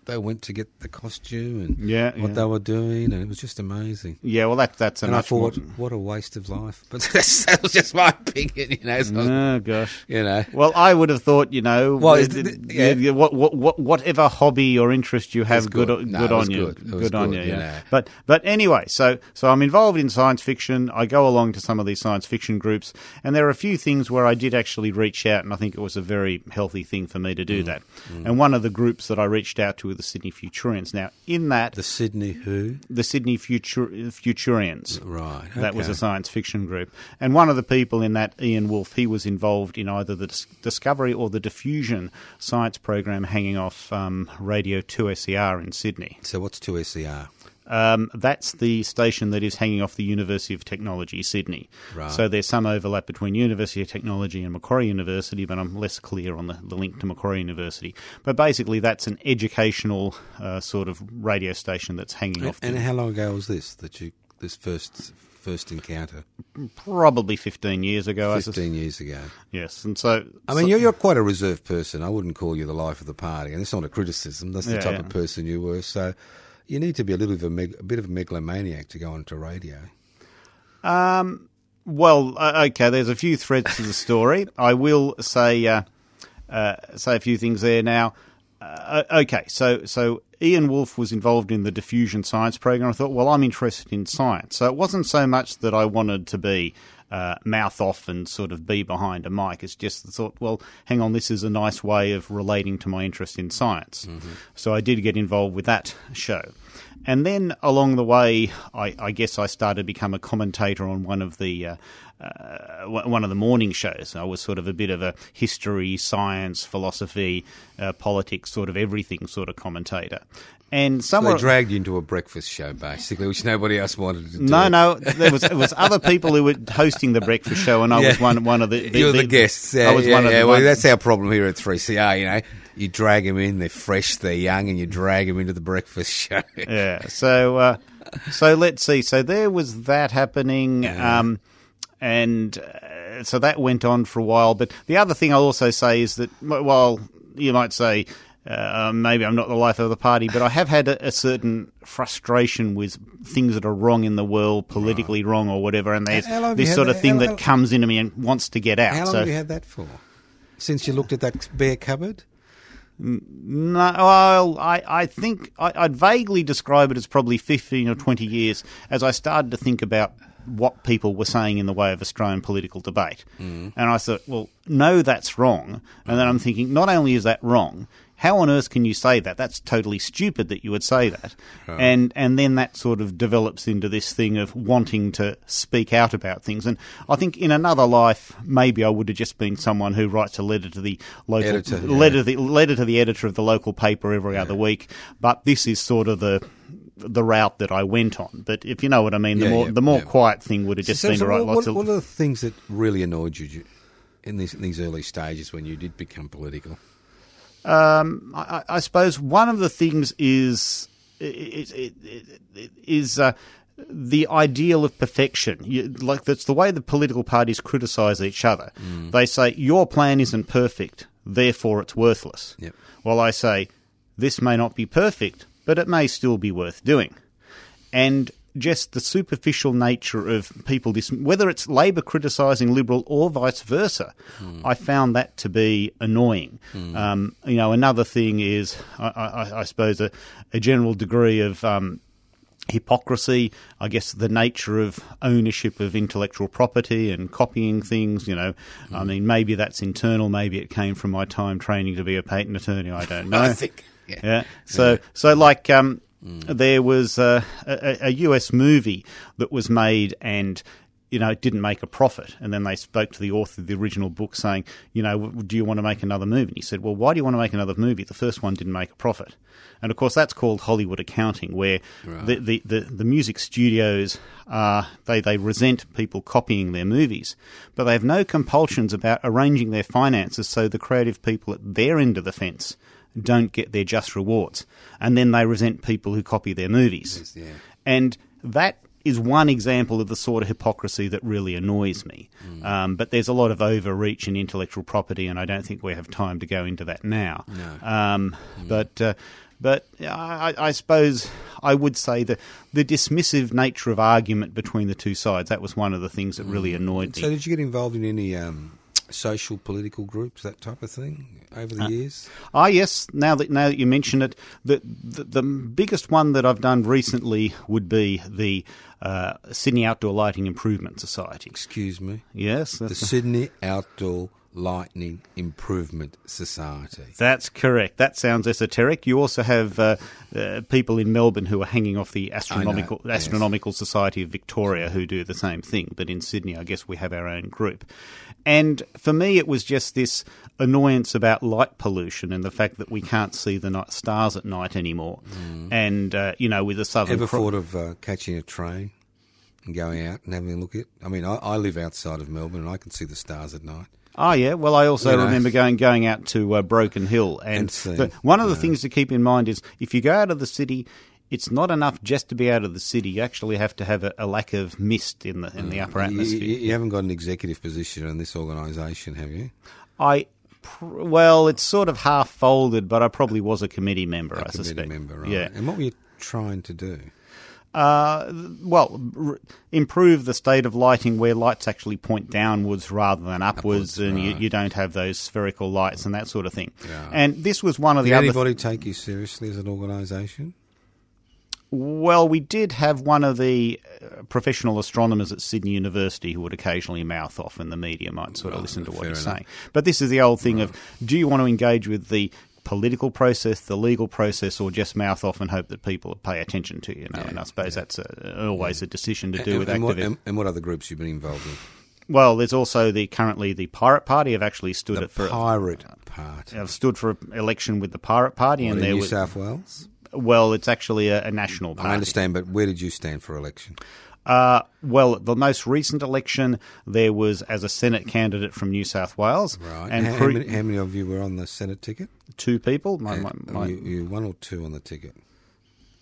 they went to get the costume and Yeah, what yeah. they were doing, and it was just amazing. Yeah, well, that that's a and I much more- thought, what a waste of life. But that's, that was just my opinion, you know. so Oh gosh. you know. Well, I would have thought, you know, Well, th- th- yeah. what, what, what, whatever hobby or interest you have, good, good. good, No, it on you, good. It was on good, you. you Yeah. know. But, but anyway, so, so I'm involved in science fiction. I go along to some of these science fiction groups, and there are a few things where I did actually reach out, and I think it was a very healthy thing for me to Mm. do that. And one of the groups that I reached out to were the Sydney Futurians. Now, in that, The Sydney Who? the Sydney Futur- Futurians. Right. That was a science fiction group. And one of the people in that, Ian Woolf, he was involved in either the dis- Discovery or the Diffusion science program hanging off um, Radio 2SER in Sydney. So what's 2SER? Um, that's the station that is hanging off the University of Technology, Sydney. Right. So there's some overlap between University of Technology and Macquarie University, but I'm less clear on the, the link to Macquarie University. But basically, that's an educational uh, sort of radio station that's hanging off. And the- how long ago was this that you this first first encounter? probably 15 years ago. I Fifteen years ago. Yes, and so I mean, so- you're, you're quite a reserved person. I wouldn't call you the life of the party, and it's not a criticism. That's the Yeah, type yeah. of person you were. So you need to be a little bit of a, meg- a bit of a megalomaniac to go onto radio. well, uh, okay. There's a few threads to the story. I will say uh, uh, say a few things there now. Uh, okay, so so Ian Woolf was involved in the diffusion science program. I thought, well, I'm interested in science, so it wasn't so much that I wanted to be uh, mouth off and sort of be behind a mic. It's just the thought, well, hang on, this is a nice way of relating to my interest in science. So I did get involved with that show. And then along the way, I, I guess I started to become a commentator on one of the uh, uh, one of the morning shows. I was sort of a bit of a history, science, philosophy, uh, politics, sort of everything sort of commentator. And So somewhere they dragged you into a breakfast show, basically, which nobody else wanted to do. no, no, there was it was other people who were hosting the breakfast show, and I was one one of the. the you were the, guests. Yeah, I was yeah, one of yeah. the. Well, one- that's our problem here at 3CR. You know, you drag them in, they're fresh, they're young, and you drag them into the breakfast show. Yeah. So, uh, so let's see. So there was that happening, um, and uh, so that went on for a while. But the other thing I'll also say is that, while you might say. Uh, maybe I'm not the life of the party, but I have had a, a certain frustration with things that are wrong in the world, politically wrong or whatever, and there's How long have you this sort of that- thing how- that how- comes into me and wants to get out. How long so have you had that for? Since you looked at that bare cupboard? No, well, I, I think I, I'd vaguely describe it as probably 15 or 20 years as I started to think about what people were saying in the way of Australian political debate. And I thought, well, no, that's wrong. And then I'm thinking, not only is that wrong, how on earth can you say that? That's totally stupid that you would say that. And and then that sort of develops into this thing of wanting to speak out about things. And I think in another life, maybe I would have just been someone who writes a letter to the local Editor, yeah. letter to the letter to the editor of the local paper every other week. But this is sort of the the route that I went on. But if you know what I mean, the Yeah, more yeah, the more yeah. quiet thing would have just So- been so to write what, lots what, of. what are the things that really annoyed you in these, in these early stages when you did become political? Um, I, I suppose one of the things is it is uh, the ideal of perfection. You, like that's the way the political parties criticise each other. They say your plan isn't perfect, therefore it's worthless. Yep. Well, I say this may not be perfect, but it may still be worth doing. And just the superficial nature of people, dis- whether it's Labor criticising Liberal or vice versa, I found that to be annoying. Um, you know, another thing is, I, I, I suppose, a, a general degree of. Um, hypocrisy, I guess the nature of ownership of intellectual property and copying things, you know. I mean, maybe that's internal, maybe it came from my time training to be a patent attorney, I don't know. I think, yeah. Yeah. So, so like, um, there was a, a, a US movie that was made and you know, it didn't make a profit. And then they spoke to the author of the original book saying, you know, do you want to make another movie? And he said, well, why do you want to make another movie? The first one didn't make a profit. And of course, that's called Hollywood accounting, where the, the, the, the music studios uh, they they resent people copying their movies, but they have no compulsions about arranging their finances so the creative people at their end of the fence don't get their just rewards, and then they resent people who copy their movies. yeah. And that is one example of the sort of hypocrisy that really annoys me. Um, but there's a lot of overreach in intellectual property, and I don't think we have time to go into that now. Um, But uh, but I, I suppose I would say that the dismissive nature of argument between the two sides that was one of the things that really annoyed me. So, did you get involved in any um, social political groups, that type of thing, over Uh, the years? Ah, yes. Now that now that you mention it, the, the the biggest one that I've done recently would be the uh, Sydney Outdoor Lighting Improvement Society. Excuse me. Yes, The Sydney Outdoor Lightning Improvement Society. that's correct. That sounds esoteric. You also have uh, uh, people in Melbourne who are hanging off the astronomical yes. Astronomical Society of Victoria who do the same thing. But in Sydney, I guess we have our own group. And for me, it was just this annoyance about light pollution and the fact that we can't see the night stars at night anymore. And uh, you know, with the southern Ever thought of uh, catching a train and going out and having a look at? I mean, I, I live outside of Melbourne and I can see the stars at night. Oh yeah, well I also You know. remember going going out to uh, Broken Hill, and And the, one of the things to keep in mind is if you go out of the city, it's not enough just to be out of the city. You actually have to have a, a lack of mist in the in the upper Mm. Atmosphere. you- you haven't got an executive position in this organisation, have you? I well, it's sort of half folded, but I probably was a committee member. A I committee suspect. member, right? Yeah. And what were you trying to do? Uh, well, r- improve the state of lighting where lights actually point downwards rather than upwards, Upwards, and you, right. you don't have those spherical lights and that sort of thing. Yeah. And this was one of the Did other. anybody take you seriously as an organisation? Well, we did have one of the uh, professional astronomers at Sydney University who would occasionally mouth off, and the media might sort of Right, listen to what fair he's enough. saying. But this is the old thing of do you want to engage with the political process, the legal process, or just mouth off and hope that people pay attention to you? you know? and I suppose that's a, always a decision to do and, with and what, activism. and, and what other groups you've been involved in? well, there's also the currently the Pirate Party have actually stood The it for. Pirate Party. have stood for election with the Pirate Party, What, and in there New was South Wales? well, it's actually a, a national party. I understand, but where did you stand for election? Uh, well, the most recent election, there was as a Senate candidate from New South Wales, Right. and how, how many, how many of you were on the Senate ticket? two people. My, my, my, you, you one or two on the ticket?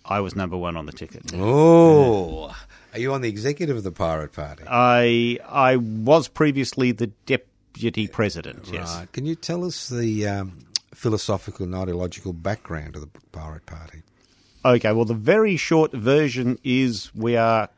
I was number one on the ticket. Oh, are you on the executive of the Pirate Party? I I was previously the deputy president. Yes. Can you tell us the um, philosophical and ideological background of the Pirate Party? Okay. Well, the very short version is we are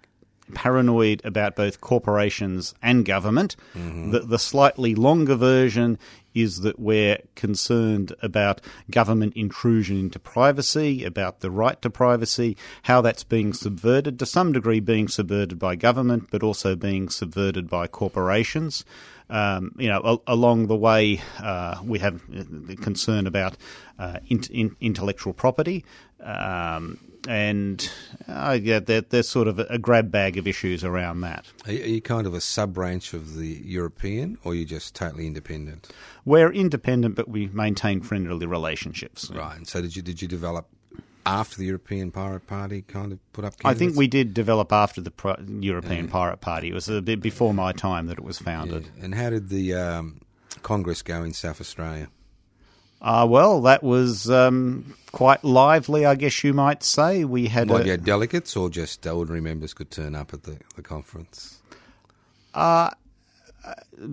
paranoid about both corporations and government. Mm-hmm. The, the slightly longer version is that we're concerned about government intrusion into privacy, about the right to privacy, how that's being subverted, to some degree being subverted by government, but also being subverted by corporations. Um, you know, al- along the way, uh, we have the concern about uh, in- in- intellectual property, um, and uh, yeah, there's sort of a, a grab bag of issues around that. Are you, are you kind of a sub branch of the European, or are you just totally independent? We're independent, but we maintain friendly relationships. Right. And so did you did you develop after the European Pirate Party kind of put up? I think we did develop after the Pri- European Pirate Party. It was a bit before my time that it was founded. Yeah. And how did the um, Congress go in South Australia? Uh, well, that was um, quite lively, I guess you might say. We had What, a, you had delegates, or just ordinary members could turn up at the, the conference?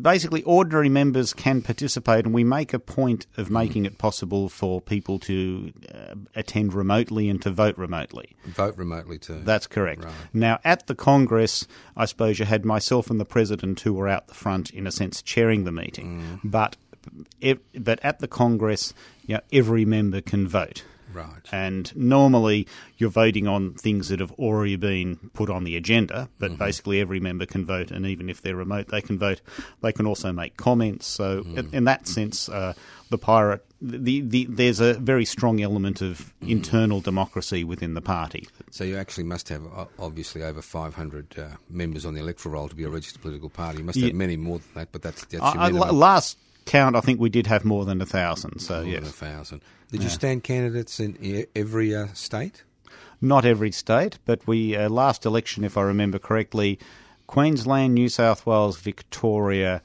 Basically ordinary members can participate, and we make a point of making it possible for people to uh, attend remotely and to vote remotely. Vote remotely too. That's correct. Right. Now, at the Congress, I suppose you had myself and the president who were out the front, in a sense, chairing the meeting. But, ev- but at the Congress, you know, every member can vote. Right. And normally you're voting on things that have already been put on the agenda, but basically every member can vote, and even if they're remote, they can vote. They can also make comments. So, in, in that sense, uh, the pirate, the, the, there's a very strong element of internal democracy within the party. So you actually must have obviously over 500 uh, members on the electoral roll to be a registered political party. You must have Yeah. many more than that, but that's, that's your I- minimum. last count, I think we did have more than a thousand. So, more than a thousand. Did you stand candidates in every uh, state? Not every state, but we uh, last election, if I remember correctly, Queensland, New South Wales, Victoria,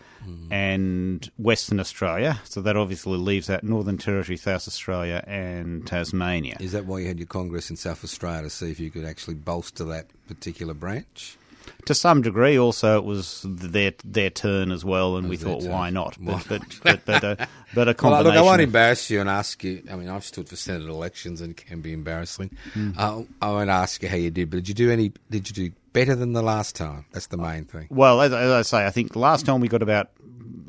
and Western Australia. So that obviously leaves out Northern Territory, South Australia, and Tasmania. Is that why you had your Congress in South Australia to see if you could actually bolster that particular branch? To some degree, also it was their their turn as well, and we thought, why not? Why But but but, but, a, but a Well, combination. look, I won't of- embarrass you and ask you. I mean, I've stood for Senate elections and it can be embarrassing. Uh, I won't ask you how you did, but did you do any? Did you do better than the last time? That's the main thing. Well, as, as I say, I think last time we got about,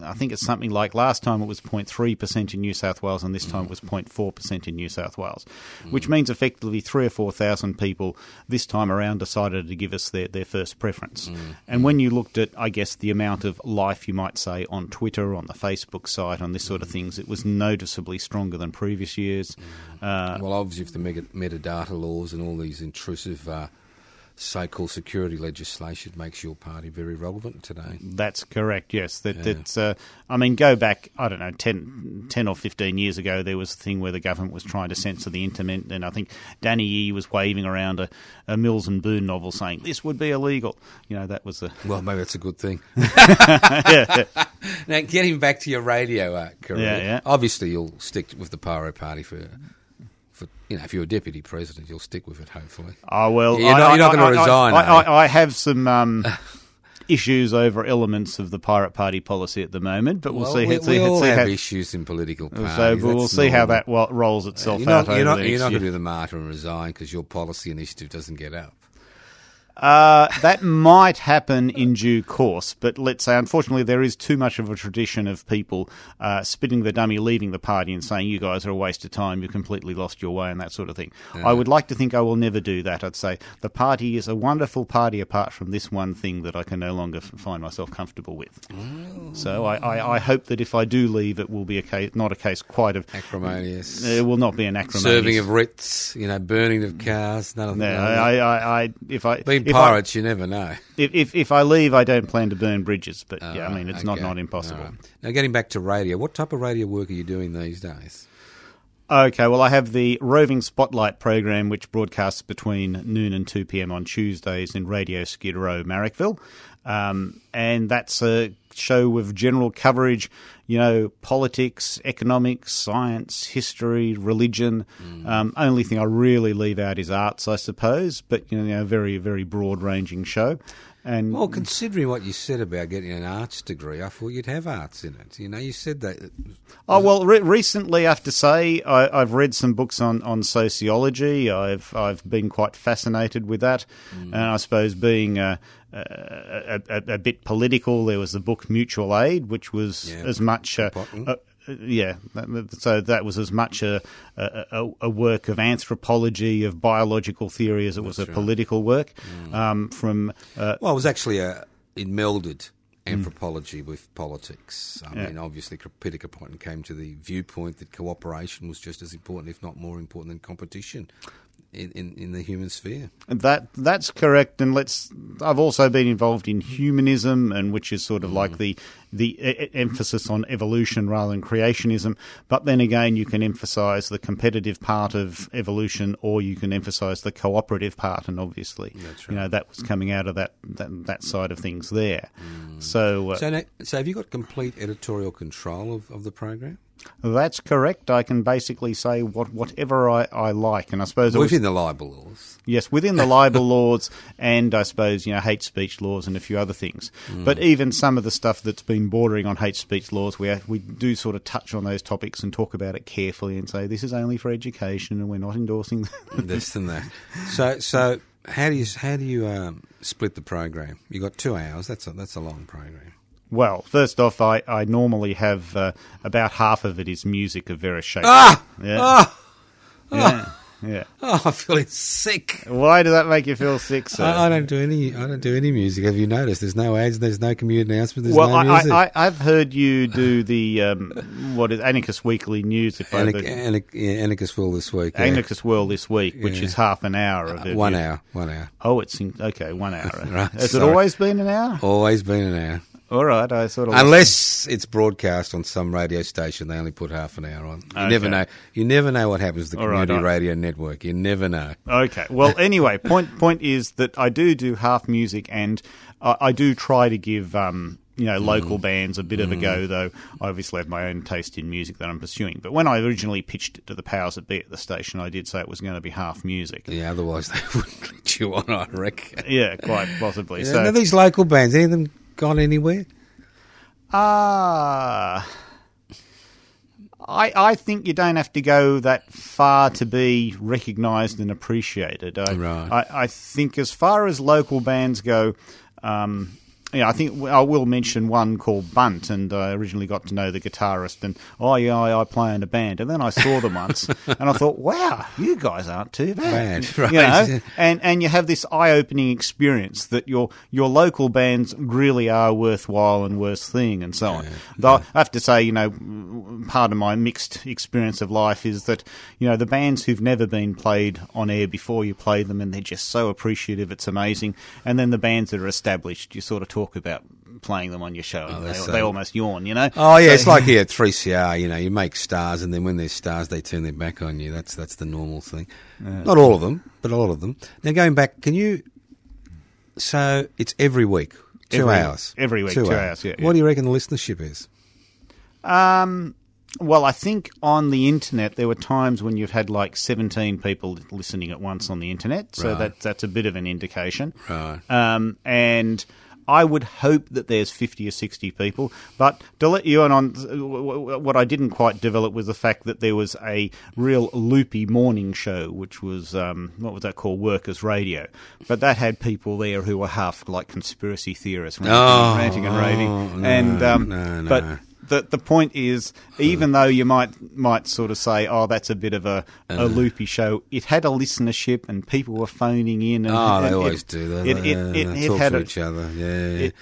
I think it's something like last time it was 0.3% in New South Wales, and this time it was 0.4% in New South Wales, which means effectively three or 4,000 people this time around decided to give us their, their first preference. And when you looked at, I guess, the amount of life, you might say, on Twitter, on the Facebook site, on this sort of things, it was noticeably stronger than previous years. Uh, Well, obviously, with the mega, metadata laws and all these intrusive uh, so-called security legislation, makes your party very relevant today. That's correct. Yes, that Yeah. that's. Uh, I mean, go back. I don't know, 10, 10 or fifteen years ago, there was a thing where the government was trying to censor the internet, and I think Danny Yee was waving around a, a Mills and Boon novel saying this would be illegal. You know, that was a. Well, maybe that's a good thing. yeah, Now, getting back to your radio uh, career, Yeah, yeah. obviously you'll stick with the Pyro Party for, for you know, if you're a deputy president, you'll stick with it. Hopefully, Oh well, You're not- I- you're not gonna resign, I? I, I have some um, issues over elements of the Pirate Party policy at the moment, but we'll well, see. we, see, we all see have how, issues in political parties. so we'll That's see how that rolls itself You're out not, you're over not, you're not going to do the martyr and resign because your policy initiative doesn't get up. Uh, that might happen in due course, but let's say, unfortunately, there is too much of a tradition of people uh, spitting the dummy, leaving the party, and saying, You guys are a waste of time, you completely lost your way, and that sort of thing. I would like to think I will never do that. I'd say the party is a wonderful party apart from this one thing that I can no longer find myself comfortable with. So I, I, I hope that if I do leave, it will be a case, not a case quite of. Acrimonious. It will not be an acrimonious. Serving of writs, you know, burning of cars, none of No, that. I, I, I, if I Being if I- pirates, you never know. If, if if I leave, I don't plan to burn bridges. But yeah, I mean, it's not Okay. not impossible. All right. Now, getting back to radio, what type of radio work are you doing these days? Okay, well, I have the Roving Spotlight program, which broadcasts between noon and two p.m. on Tuesdays in Radio Skid Row, Marrickville, um, and that's a show with general coverage. You know, politics, economics, science, history, religion. Um, only thing I really leave out is arts, I suppose, but you know, a very very broad ranging show. And Well, considering what you said about getting an arts degree, I thought you'd have arts in it. You know, you said that. Oh well, re- recently I have to say I, I've read some books on, on sociology. I've I've been quite fascinated with that, and I suppose being a, a, a, a bit political, there was the book Mutual Aid, which was Yeah, as much a, yeah, so that was as much a, a, a- work of anthropology, of biological theory, as it was a right. political work. Um, from uh, Well, it was actually a, it melded anthropology with politics. I Yeah. mean, obviously, Peter Kropotkin came to the viewpoint that cooperation was just as important, if not more important, than competition in, in, the human sphere. That that's correct, and let's. I've also been involved in humanism, and which is sort of like the the e- emphasis on evolution rather than creationism. But then again, you can emphasise the competitive part of evolution, or you can emphasise the cooperative part, and obviously, That's you know, that was coming out of that that, that side of things there. So, uh, So, so have you got complete editorial control of, of the program? That's correct. I can basically say what whatever I, I like, and I suppose was- Within the libel laws. Yes, within the libel laws and I suppose, you know, hate speech laws and a few other things. But even some of the stuff that's been bordering on hate speech laws, we, we do sort of touch on those topics and talk about it carefully and say this is only for education and we're not endorsing. this and that. So, so how do you how do you um, split the program? You got two hours. That's a that's a long program. Well, first off, I, I normally have uh, about half of it is music of various shapes. Ah, Yeah. ah, Yeah. yeah. Oh, I'm feeling sick. Why does that make you feel sick, sir? I, I don't do any. I don't do any music. Have you noticed? There's no ads. There's no community announcement. There's well, no music. I, I, I've heard you do the um, what is Anarchist Weekly News, if I Anic- Anic- yeah, Anarchist Will this week. yeah. Anarchist World this week, which Yeah. is half an hour of Uh, it. one hour. One hour. Oh, it's in, okay, one hour. Right, Has sorry. it always been an hour? Always been an hour. All right, I sort of Unless it's broadcast on some radio station, they only put half an hour on. You never know. You never know what happens to the All right, community I- radio network. You never know. Okay. Well, anyway, point point is that I do do half music, and I, I do try to give um, you know Mm. local bands a bit of a go. Though I obviously have my own taste in music that I'm pursuing. But when I originally pitched it to the powers that be at the station, I did say it was going to be half music. Yeah, otherwise they wouldn't let you on. I reckon. Yeah, quite possibly. Yeah, so, these local bands, any of them gone anywhere? Ah. I, I think you don't have to go that far to be recognised and appreciated. I, Right. I, I think as far as local bands go, um, yeah, I think I will mention one called Bunt, and I originally got to know the guitarist, and oh yeah, I, play in a band, and then I saw them once, and I thought, wow, you guys aren't too bad, Bad, right. you know, and and you have this eye-opening experience that your your local bands really are worthwhile and worth seeing, and so on. Though I have to say, you know, part of my mixed experience of life is that you know the bands who've never been played on air before you play them, and they're just so appreciative, it's amazing. And then the bands that are established, you sort of talk about playing them on your show, they're they, so- they almost yawn, you know. Oh yeah, So- it's like here at three CR. You know, you make stars, and then when they're stars, they turn their back on you. That's that's the normal thing. Not all of them, but a lot of them. Now going back, can you? So it's every week, two Every- hours, every week, two hours, yeah, What do you reckon the listenership is? Um, well, I think on the internet there were times when you've had like 17 people listening at once on the internet, so Right. that that's a bit of an indication. Right. Um, and I would hope that there's 50 or 60 people, but to let you in on what I didn't quite develop was the fact that there was a real loopy morning show, which was um, what was that called, Workers Radio, but that had people there who were half like conspiracy theorists, ranting, Oh, ranting and raving, oh, no, and um, no, no. but the the point is, even though you might might sort of say, "Oh, that's a bit of a, Uh. a loopy show," it had a listenership and people were phoning in. And, Oh, they always it, do. They, It, it, they- it, it talk had to a, each other. Yeah. it,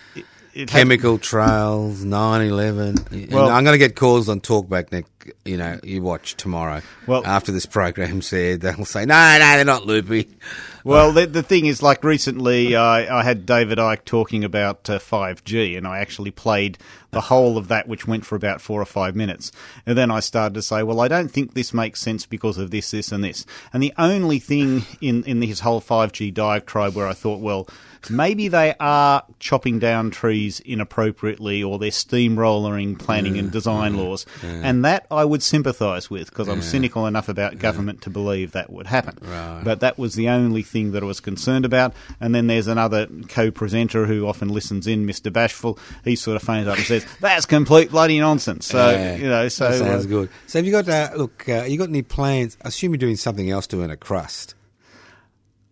it Chemical trails, 9-11. Well- I'm going to get calls on Talkback, Nick. You know, you watch tomorrow. Well- after this program said, they'll say, no, no, they're not loopy. Well, the, the thing is, like recently, I, I had David Icke talking about uh, 5G, and I actually played the whole of that, which went for about four or five minutes. And then I started to say, well, I don't think this makes sense because of this, this, and this. And the only thing in, in his whole 5G diatribe where I thought, well, maybe they are chopping down trees inappropriately or they're steamrollering planning and design laws. And that I would sympathise with because I'm cynical enough about government to believe that would happen. Right. But that was the only thing that I was concerned about. And then there's another co-presenter who often listens in, Mr. Bashful. He sort of phones up and says, "That's complete bloody nonsense." So Yeah, you know, so that sounds uh, good. So have you got, uh, look, uh, you got any plans? I assume you're doing something else to earn a crust.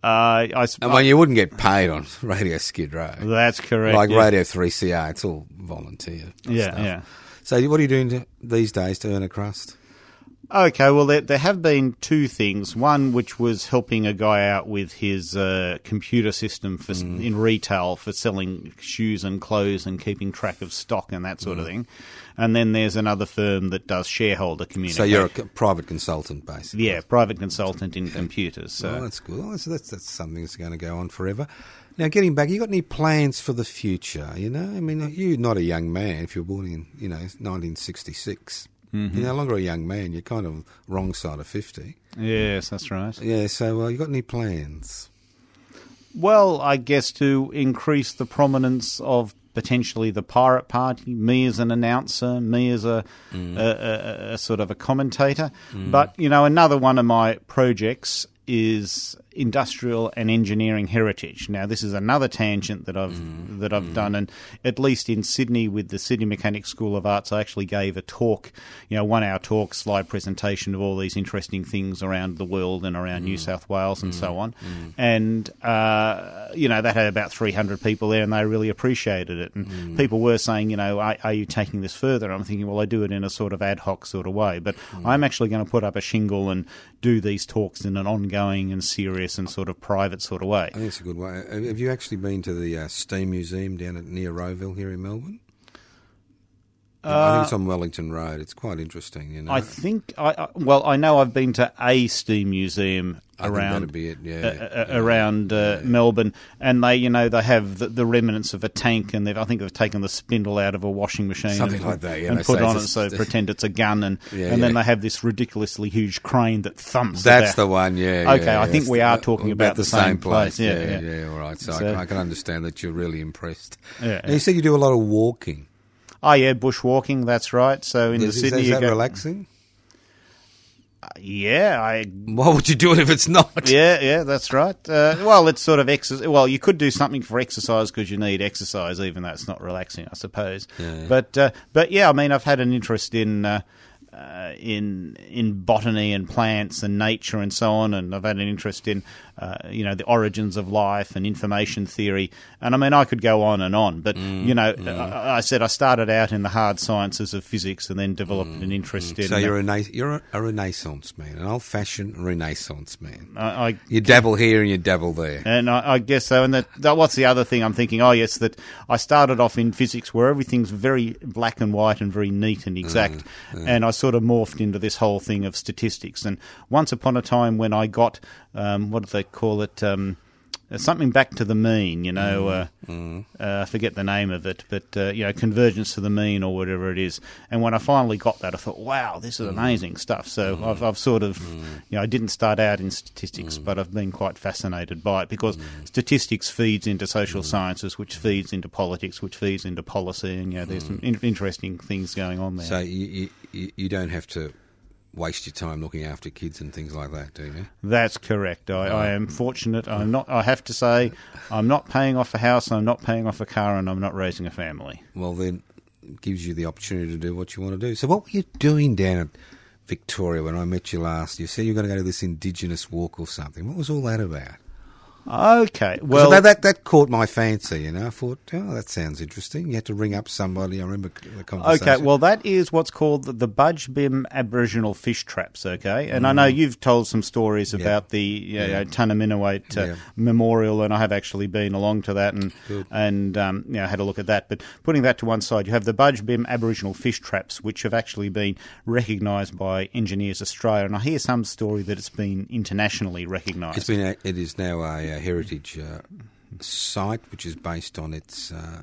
Uh, I, mean, you wouldn't get paid on Radio Skid Row. that's correct. like yeah. Radio 3CR, it's all volunteer. Yeah, stuff. yeah. So what are you doing to, these days to earn a crust? Okay, well, there, there have been two things. One, which was helping a guy out with his uh, computer system for Mm. in retail for selling shoes and clothes and keeping track of stock and that Mm. sort of thing. And then there's another firm that does shareholder communication. So you're a c- private consultant, basically. yeah, private consultant in computers. So. Oh, that's good. Oh, that's, that's, that's something that's going to go on forever. Now, getting back, you got any plans for the future? You know, I mean, you're not a young man if you're born in, you know, 1966. Mm-hmm. You're no longer a young man. You're kind of wrong side of 50. Yes, that's right. Yeah, so uh, you got any plans? Well, I guess to increase the prominence of potentially the pirate party, me as an announcer, me as a, Mm. a, a, a sort of a commentator. But you know, another one of my projects is industrial and engineering heritage. Now, this is another tangent that I've Mm. that I've done, and at least in Sydney with the Sydney Mechanics School of Arts, I actually gave a talk, you know, one hour talk, slide presentation of all these interesting things around the world and around Mm. New South Wales and so on, and uh, you know that had about three hundred people there, and they really appreciated it, and Mm. people were saying, you know, are, are you taking this further? I'm thinking, well, I do it in a sort of ad hoc sort of way, but Mm. I'm actually going to put up a shingle and do these talks in an ongoing and serious and sort of private sort of way. I think it's a good way. Have you actually been to the uh, Steam Museum down at near Rowville here in Melbourne? I think it's on Wellington Road. It's quite interesting, you know. Uh, I think I, I well, I know I've been to a steam museum I around be it, yeah. uh, uh, Yeah. around uh, Melbourne, and they, you know, they have the, the remnants of a tank, and they've, I think they've taken the spindle out of a washing machine, Something and, like that, yeah, and put on it so pretend it's a gun, and Yeah, and then they have this ridiculously huge crane that thumps. That's about. the one, yeah. Okay, yeah, I think we are Uh, talking about the same place, yeah, yeah, yeah. all right. So, So- I, I can understand that you're really impressed. Yeah, And you said you do a lot of walking. Oh yeah, bushwalking. That's right. So in the Sydney, is you that go, relaxing? yeah, I Why would you do it if it's not? Yeah, yeah, that's right. Uh, well, it's sort of exercise. Well, you could do something for exercise because you need exercise, even though it's not relaxing, I suppose. Yeah. But uh, but yeah, I mean, I've had an interest in. Uh, uh, in in botany and plants and nature and so on, and I've had an interest in uh, you know the origins of life and information theory, and I mean I could go on and on, but Mm, you know I, I said I started out in the hard sciences of physics and then developed an interest in. Mm, So you're a na- you're a, a Renaissance man, an old-fashioned Renaissance man. I, I You dabble here and you dabble there. And I, I guess so. And that, that, what's the other thing I'm thinking? Oh, yes, that I started off in physics where everything's very black and white and very neat and exact. And I sort of morphed into this whole thing of statistics. And once upon a time when I got, um, what do they call it? Um, something back to the mean, you know, mm. uh, mm. uh, I forget the name of it, but, uh, you know, convergence to the mean or whatever it is. And when I finally got that, I thought, wow, this is mm. amazing stuff. So I've, I've sort of, you know, I didn't start out in statistics, but I've been quite fascinated by it because statistics feeds into social sciences, which feeds into politics, which feeds into policy. And, you know, there's some in- interesting things going on there. So you- you you don't have to waste your time looking after kids and things like that, do you? That's correct. I, I am mm. fortunate. I'm not. I have to say, I'm not paying off a house. I'm not paying off a car, and I'm not raising a family. Well, then it gives you the opportunity to do what you want to do. So, what were you doing down at Victoria when I met you last? You said you were going to go to this Indigenous walk or something. What was all that about? Okay. Well, that, that that caught my fancy. You know, I thought, oh, that sounds interesting. You had to ring up somebody. I remember the conversation. Okay, well, that is what's called the, the Budge Bim Aboriginal fish traps. Okay, and I know you've told some stories about the you know, Mm. Yeah. Uh, Yeah. Memorial, and I have actually been along to that and Good. and um, you know had a look at that. But putting that to one side, you have the Budge Bim Aboriginal fish traps, which have actually been recognised by Engineers Australia, and I hear some story that it's been internationally recognised. It's been a, it is now a, uh heritage uh, site which is based on its uh,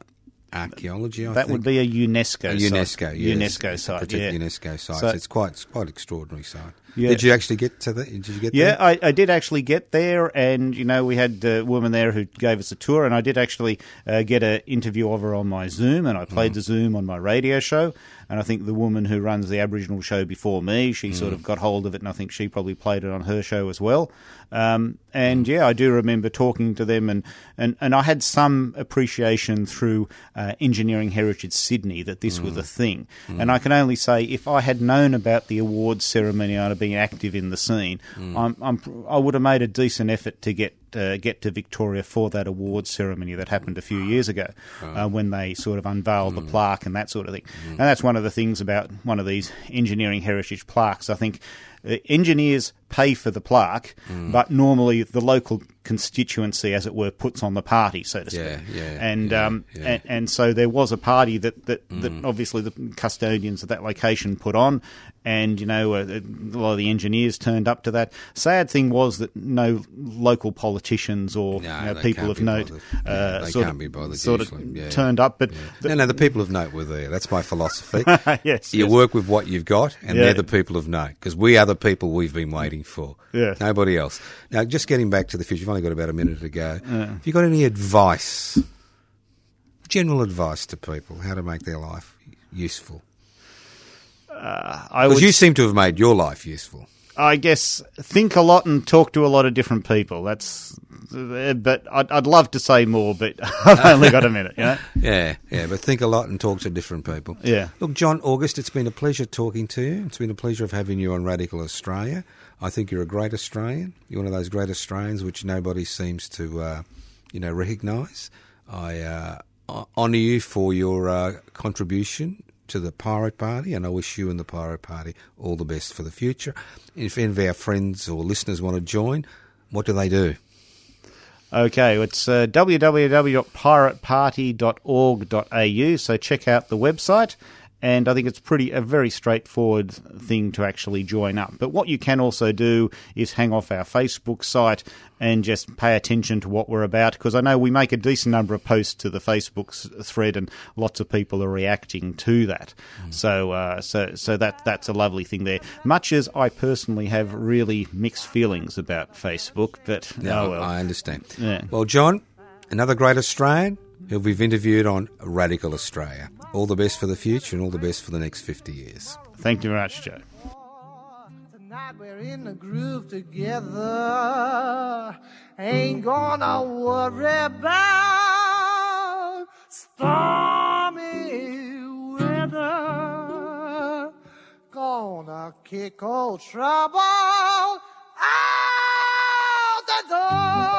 archaeology. I that think. would be a UNESCO a site. UNESCO, yes. UNESCO site. Yeah. UNESCO site. So- So it's quite it's quite extraordinary site. Yeah. Did you actually get to that? Did you get Yeah, there? I, I did actually get there, and you know we had a woman there who gave us a tour, and I did actually uh, get an interview of her on my Zoom, and I played the Zoom on my radio show, and I think the woman who runs the Aboriginal show before me, she sort of got hold of it, and I think she probably played it on her show as well. Um, and yeah, I do remember talking to them, and, and, and I had some appreciation through uh, Engineering Heritage Sydney that this was a thing. And I can only say, if I had known about the awards ceremony, I'd have been active in the scene. I'm, I'm, I would have made a decent effort to get uh, get to Victoria for that awards ceremony that happened a few years ago, uh, when they sort of unveiled the plaque and that sort of thing. And that's one of the things about one of these engineering heritage plaques. I think uh, engineers pay for the plaque, but normally the local constituency, as it were, puts on the party, so to speak. Yeah, yeah, and yeah, um. And, and so there was a party that that, that obviously the custodians of that location put on, and you know uh, a lot of the engineers turned up to that. Sad thing was that no local politicians or No, you know, people of note uh, Yeah, sort of, be bothered sort of yeah. turned up, but no, no, the people of note were there. That's my philosophy. yes, You yes. work with what you've got, and Yeah. they're the people of note because we are the people we've been waiting for. Yeah, Nobody else. Now, just getting back to the future, you've only got about a minute to go. Have you got any advice, general advice to people, how to make their life useful? I Because would you seem to have made your life useful. I guess think a lot and talk to a lot of different people. That's, uh, but I'd, I'd love to say more, but I've only got a minute. You know? Yeah, yeah, but think a lot and talk to different people. Yeah. Look, John August, it's been a pleasure talking to you. It's been a pleasure of having you on Radical Australia. I think you're a great Australian. You're one of those great Australians which nobody seems to, uh, you know, recognise. I uh, honour you for your uh, contribution to the Pirate Party, and I wish you and the Pirate Party all the best for the future. If any of our friends or listeners want to join, what do they do? Okay, it's uh, www.pirateparty.org.au. So check out the website, and I think it's pretty a very straightforward thing to actually join up. But what you can also do is hang off our Facebook site and just pay attention to what we're about because I know we make a decent number of posts to the Facebook thread, and lots of people are reacting to that. So, uh, so, so that that's a lovely thing there. Much as I personally have really mixed feelings about Facebook, but No, oh well. I understand. Yeah. Well, John, another great Australian who we've interviewed on Radical Australia. All the best for the future and all the best for the next 50 years. Thank you very much, Joe. Tonight we're in the groove together. Ain't gonna worry about stormy weather. Gonna kick old trouble out the door.